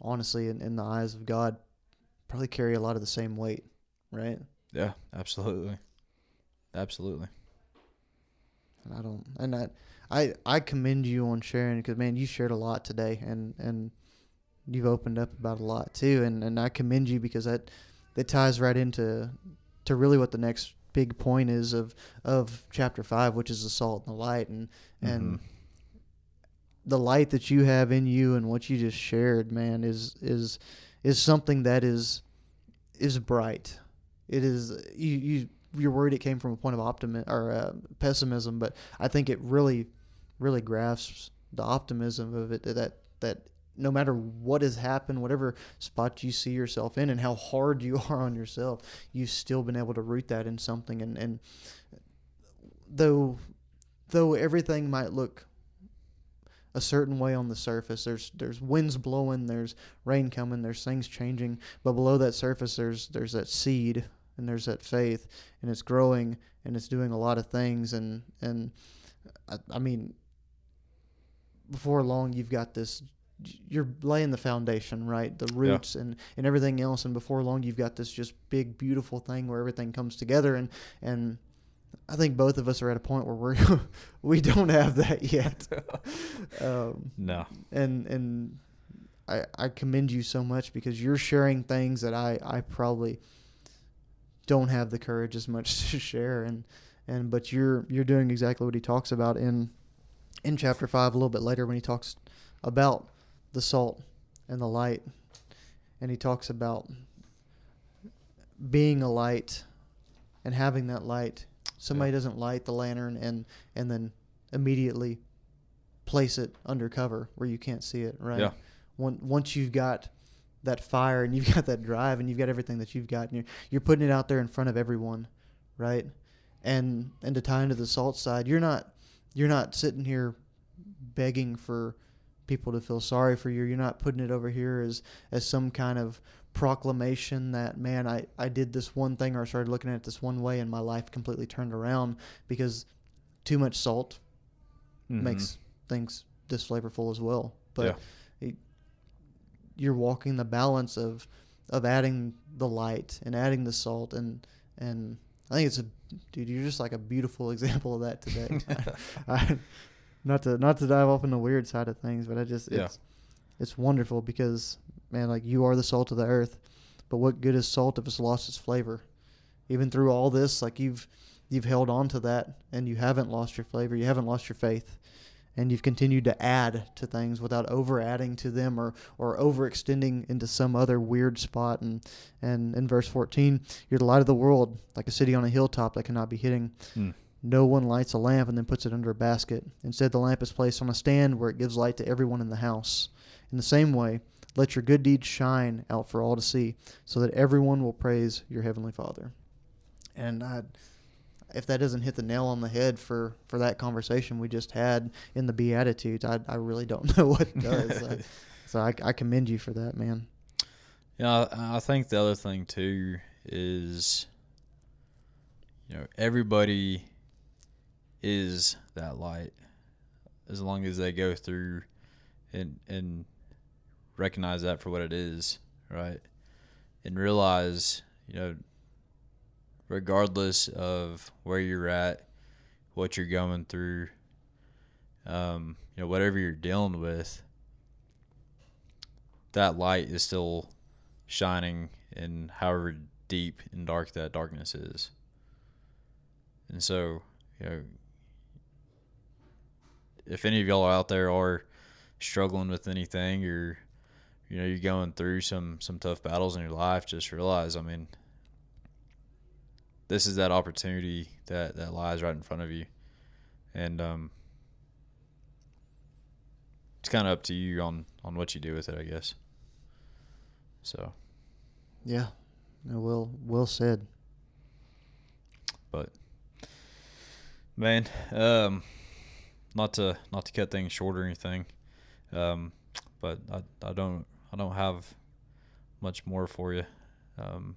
honestly, in, in the eyes of God, probably carry a lot of the same weight, right? yeah absolutely absolutely And I don't, and I, I, I commend you on sharing because man, you shared a lot today, and and you've opened up about a lot too, and and I commend you because that that ties right into to really what the next big point is of of chapter five, which is the salt and the light, and and Mhm. The light that you have in you and what you just shared, man, is is is something that is is bright. It is you you you're worried it came from a point of optimism or uh, pessimism, but I think it really really grasps the optimism of it that that no matter what has happened, whatever spot you see yourself in, and how hard you are on yourself, you've still been able to root that in something. And, and though though everything might look a certain way on the surface, there's there's winds blowing, there's rain coming, there's things changing, but below that surface, there's there's that seed and there's that faith and it's growing and it's doing a lot of things. And and I, I mean before long you've got this you're laying the foundation right? The roots yeah. and and everything else. And before long you've got this just big beautiful thing where everything comes together. And and I think both of us are at a point where we're we don't have that yet. um, no. And and I I commend you so much because you're sharing things that I I probably don't have the courage as much to share and and but you're you're doing exactly what he talks about in in chapter 5 a little bit later when he talks about the salt and the light and he talks about being a light and having that light somebody yeah. doesn't light the lantern and and then immediately place it under cover where you can't see it right yeah. once you've got that fire and you've got that drive and you've got everything that you've got and you're, you're putting it out there in front of everyone right and and to tie into the salt side you're not you're not sitting here begging for people to feel sorry for you you're not putting it over here as as some kind of proclamation that man I, I did this one thing or I started looking at it this one way and my life completely turned around because too much salt mm-hmm. makes things disflavorful as well but yeah. it, you're walking the balance of of adding the light and adding the salt and and I think it's a dude you're just like a beautiful example of that today I, I, not to not to dive off in the weird side of things but I just yeah. it's it's wonderful because man, like you are the salt of the earth. But what good is salt if it's lost its flavor? Even through all this, like you've you've held on to that and you haven't lost your flavor, you haven't lost your faith. And you've continued to add to things without over adding to them or, or overextending into some other weird spot. And, and in verse 14, you're the light of the world, like a city on a hilltop that cannot be hidden. Mm. No one lights a lamp and then puts it under a basket. Instead, the lamp is placed on a stand where it gives light to everyone in the house. In the same way, let your good deeds shine out for all to see, so that everyone will praise your heavenly Father. And I, if that doesn't hit the nail on the head for, for that conversation we just had in the Beatitudes, I, I really don't know what does. so, so I, I commend you for that, man. Yeah, I think the other thing too is, you know, everybody is that light as long as they go through and and recognize that for what it is, right? And realize, you know, regardless of where you're at, what you're going through, um, you know, whatever you're dealing with, that light is still shining in however deep and dark that darkness is. And so, you know, if any of y'all out there are struggling with anything or you know you're going through some some tough battles in your life, just realize, I mean, this is that opportunity that that lies right in front of you, and um, it's kind of up to you on on what you do with it, I guess. So, yeah, well, well said. But man, um, not to not to cut things short or anything, um, but I I don't I don't have much more for you. Um,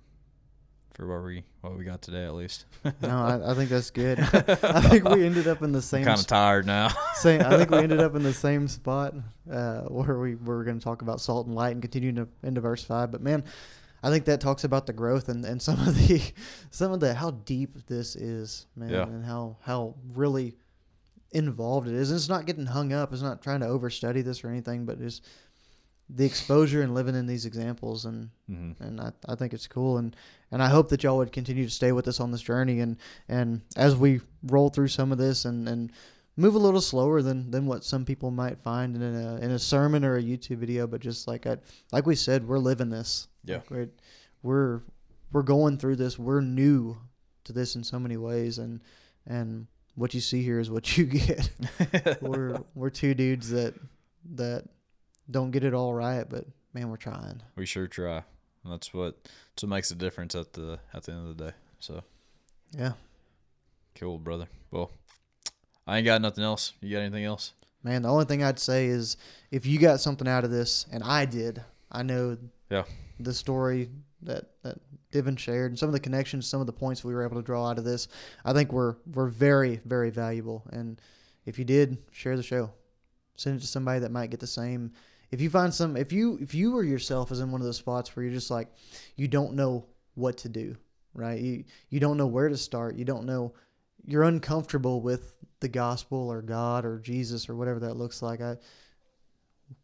for what we what we got today at least. no, I, I, think that's good. I think we ended up in the same. Kind of tired now. same. I think we ended up in the same spot uh, where we were going to talk about salt and light and continue to verse five. But man, I think that talks about the growth and, and some of the some of the how deep this is, man, yeah. and how how really involved it is. And it's not getting hung up. It's not trying to overstudy this or anything, but just the exposure and living in these examples and mm-hmm. and I, I think it's cool and and I hope that y'all would continue to stay with us on this journey and and as we roll through some of this and and move a little slower than than what some people might find in a in a sermon or a YouTube video but just like I like we said we're living this. Yeah. We're, we're we're going through this. We're new to this in so many ways and and what you see here is what you get. We're we're two dudes that that don't get it all right, but man, we're trying. We sure try. And That's what that's what makes a difference at the at the end of the day. So, yeah, cool, brother. Well, I ain't got nothing else. You got anything else? Man, the only thing I'd say is if you got something out of this, and I did, I know. Yeah. The story that that Divin shared and some of the connections, some of the points we were able to draw out of this, I think were were very very valuable. And if you did, share the show, send it to somebody that might get the same. If you find some, if you if you or yourself is in one of those spots where you're just like, you don't know what to do, right? You you don't know where to start. You don't know. You're uncomfortable with the gospel or God or Jesus or whatever that looks like. I.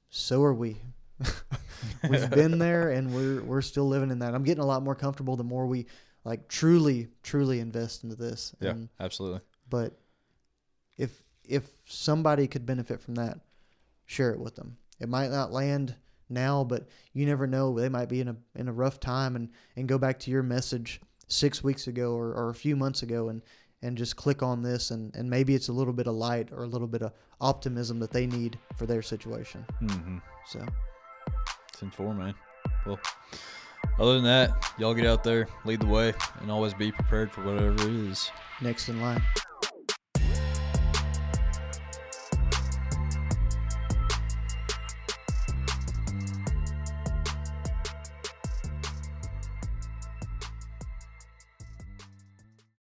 So are we. We've been there and we're we're still living in that. I'm getting a lot more comfortable the more we like truly truly invest into this. Yeah, And, absolutely. but if if somebody could benefit from that, share it with them. It might not land now, but you never know. They might be in a in a rough time and and go back to your message six weeks ago or, or a few months ago and and just click on this and, and maybe it's a little bit of light or a little bit of optimism that they need for their situation. Mm-hmm. So It's in four, man. Well, other than that, y'all get out there, lead the way, and always be prepared for whatever it is. next in line.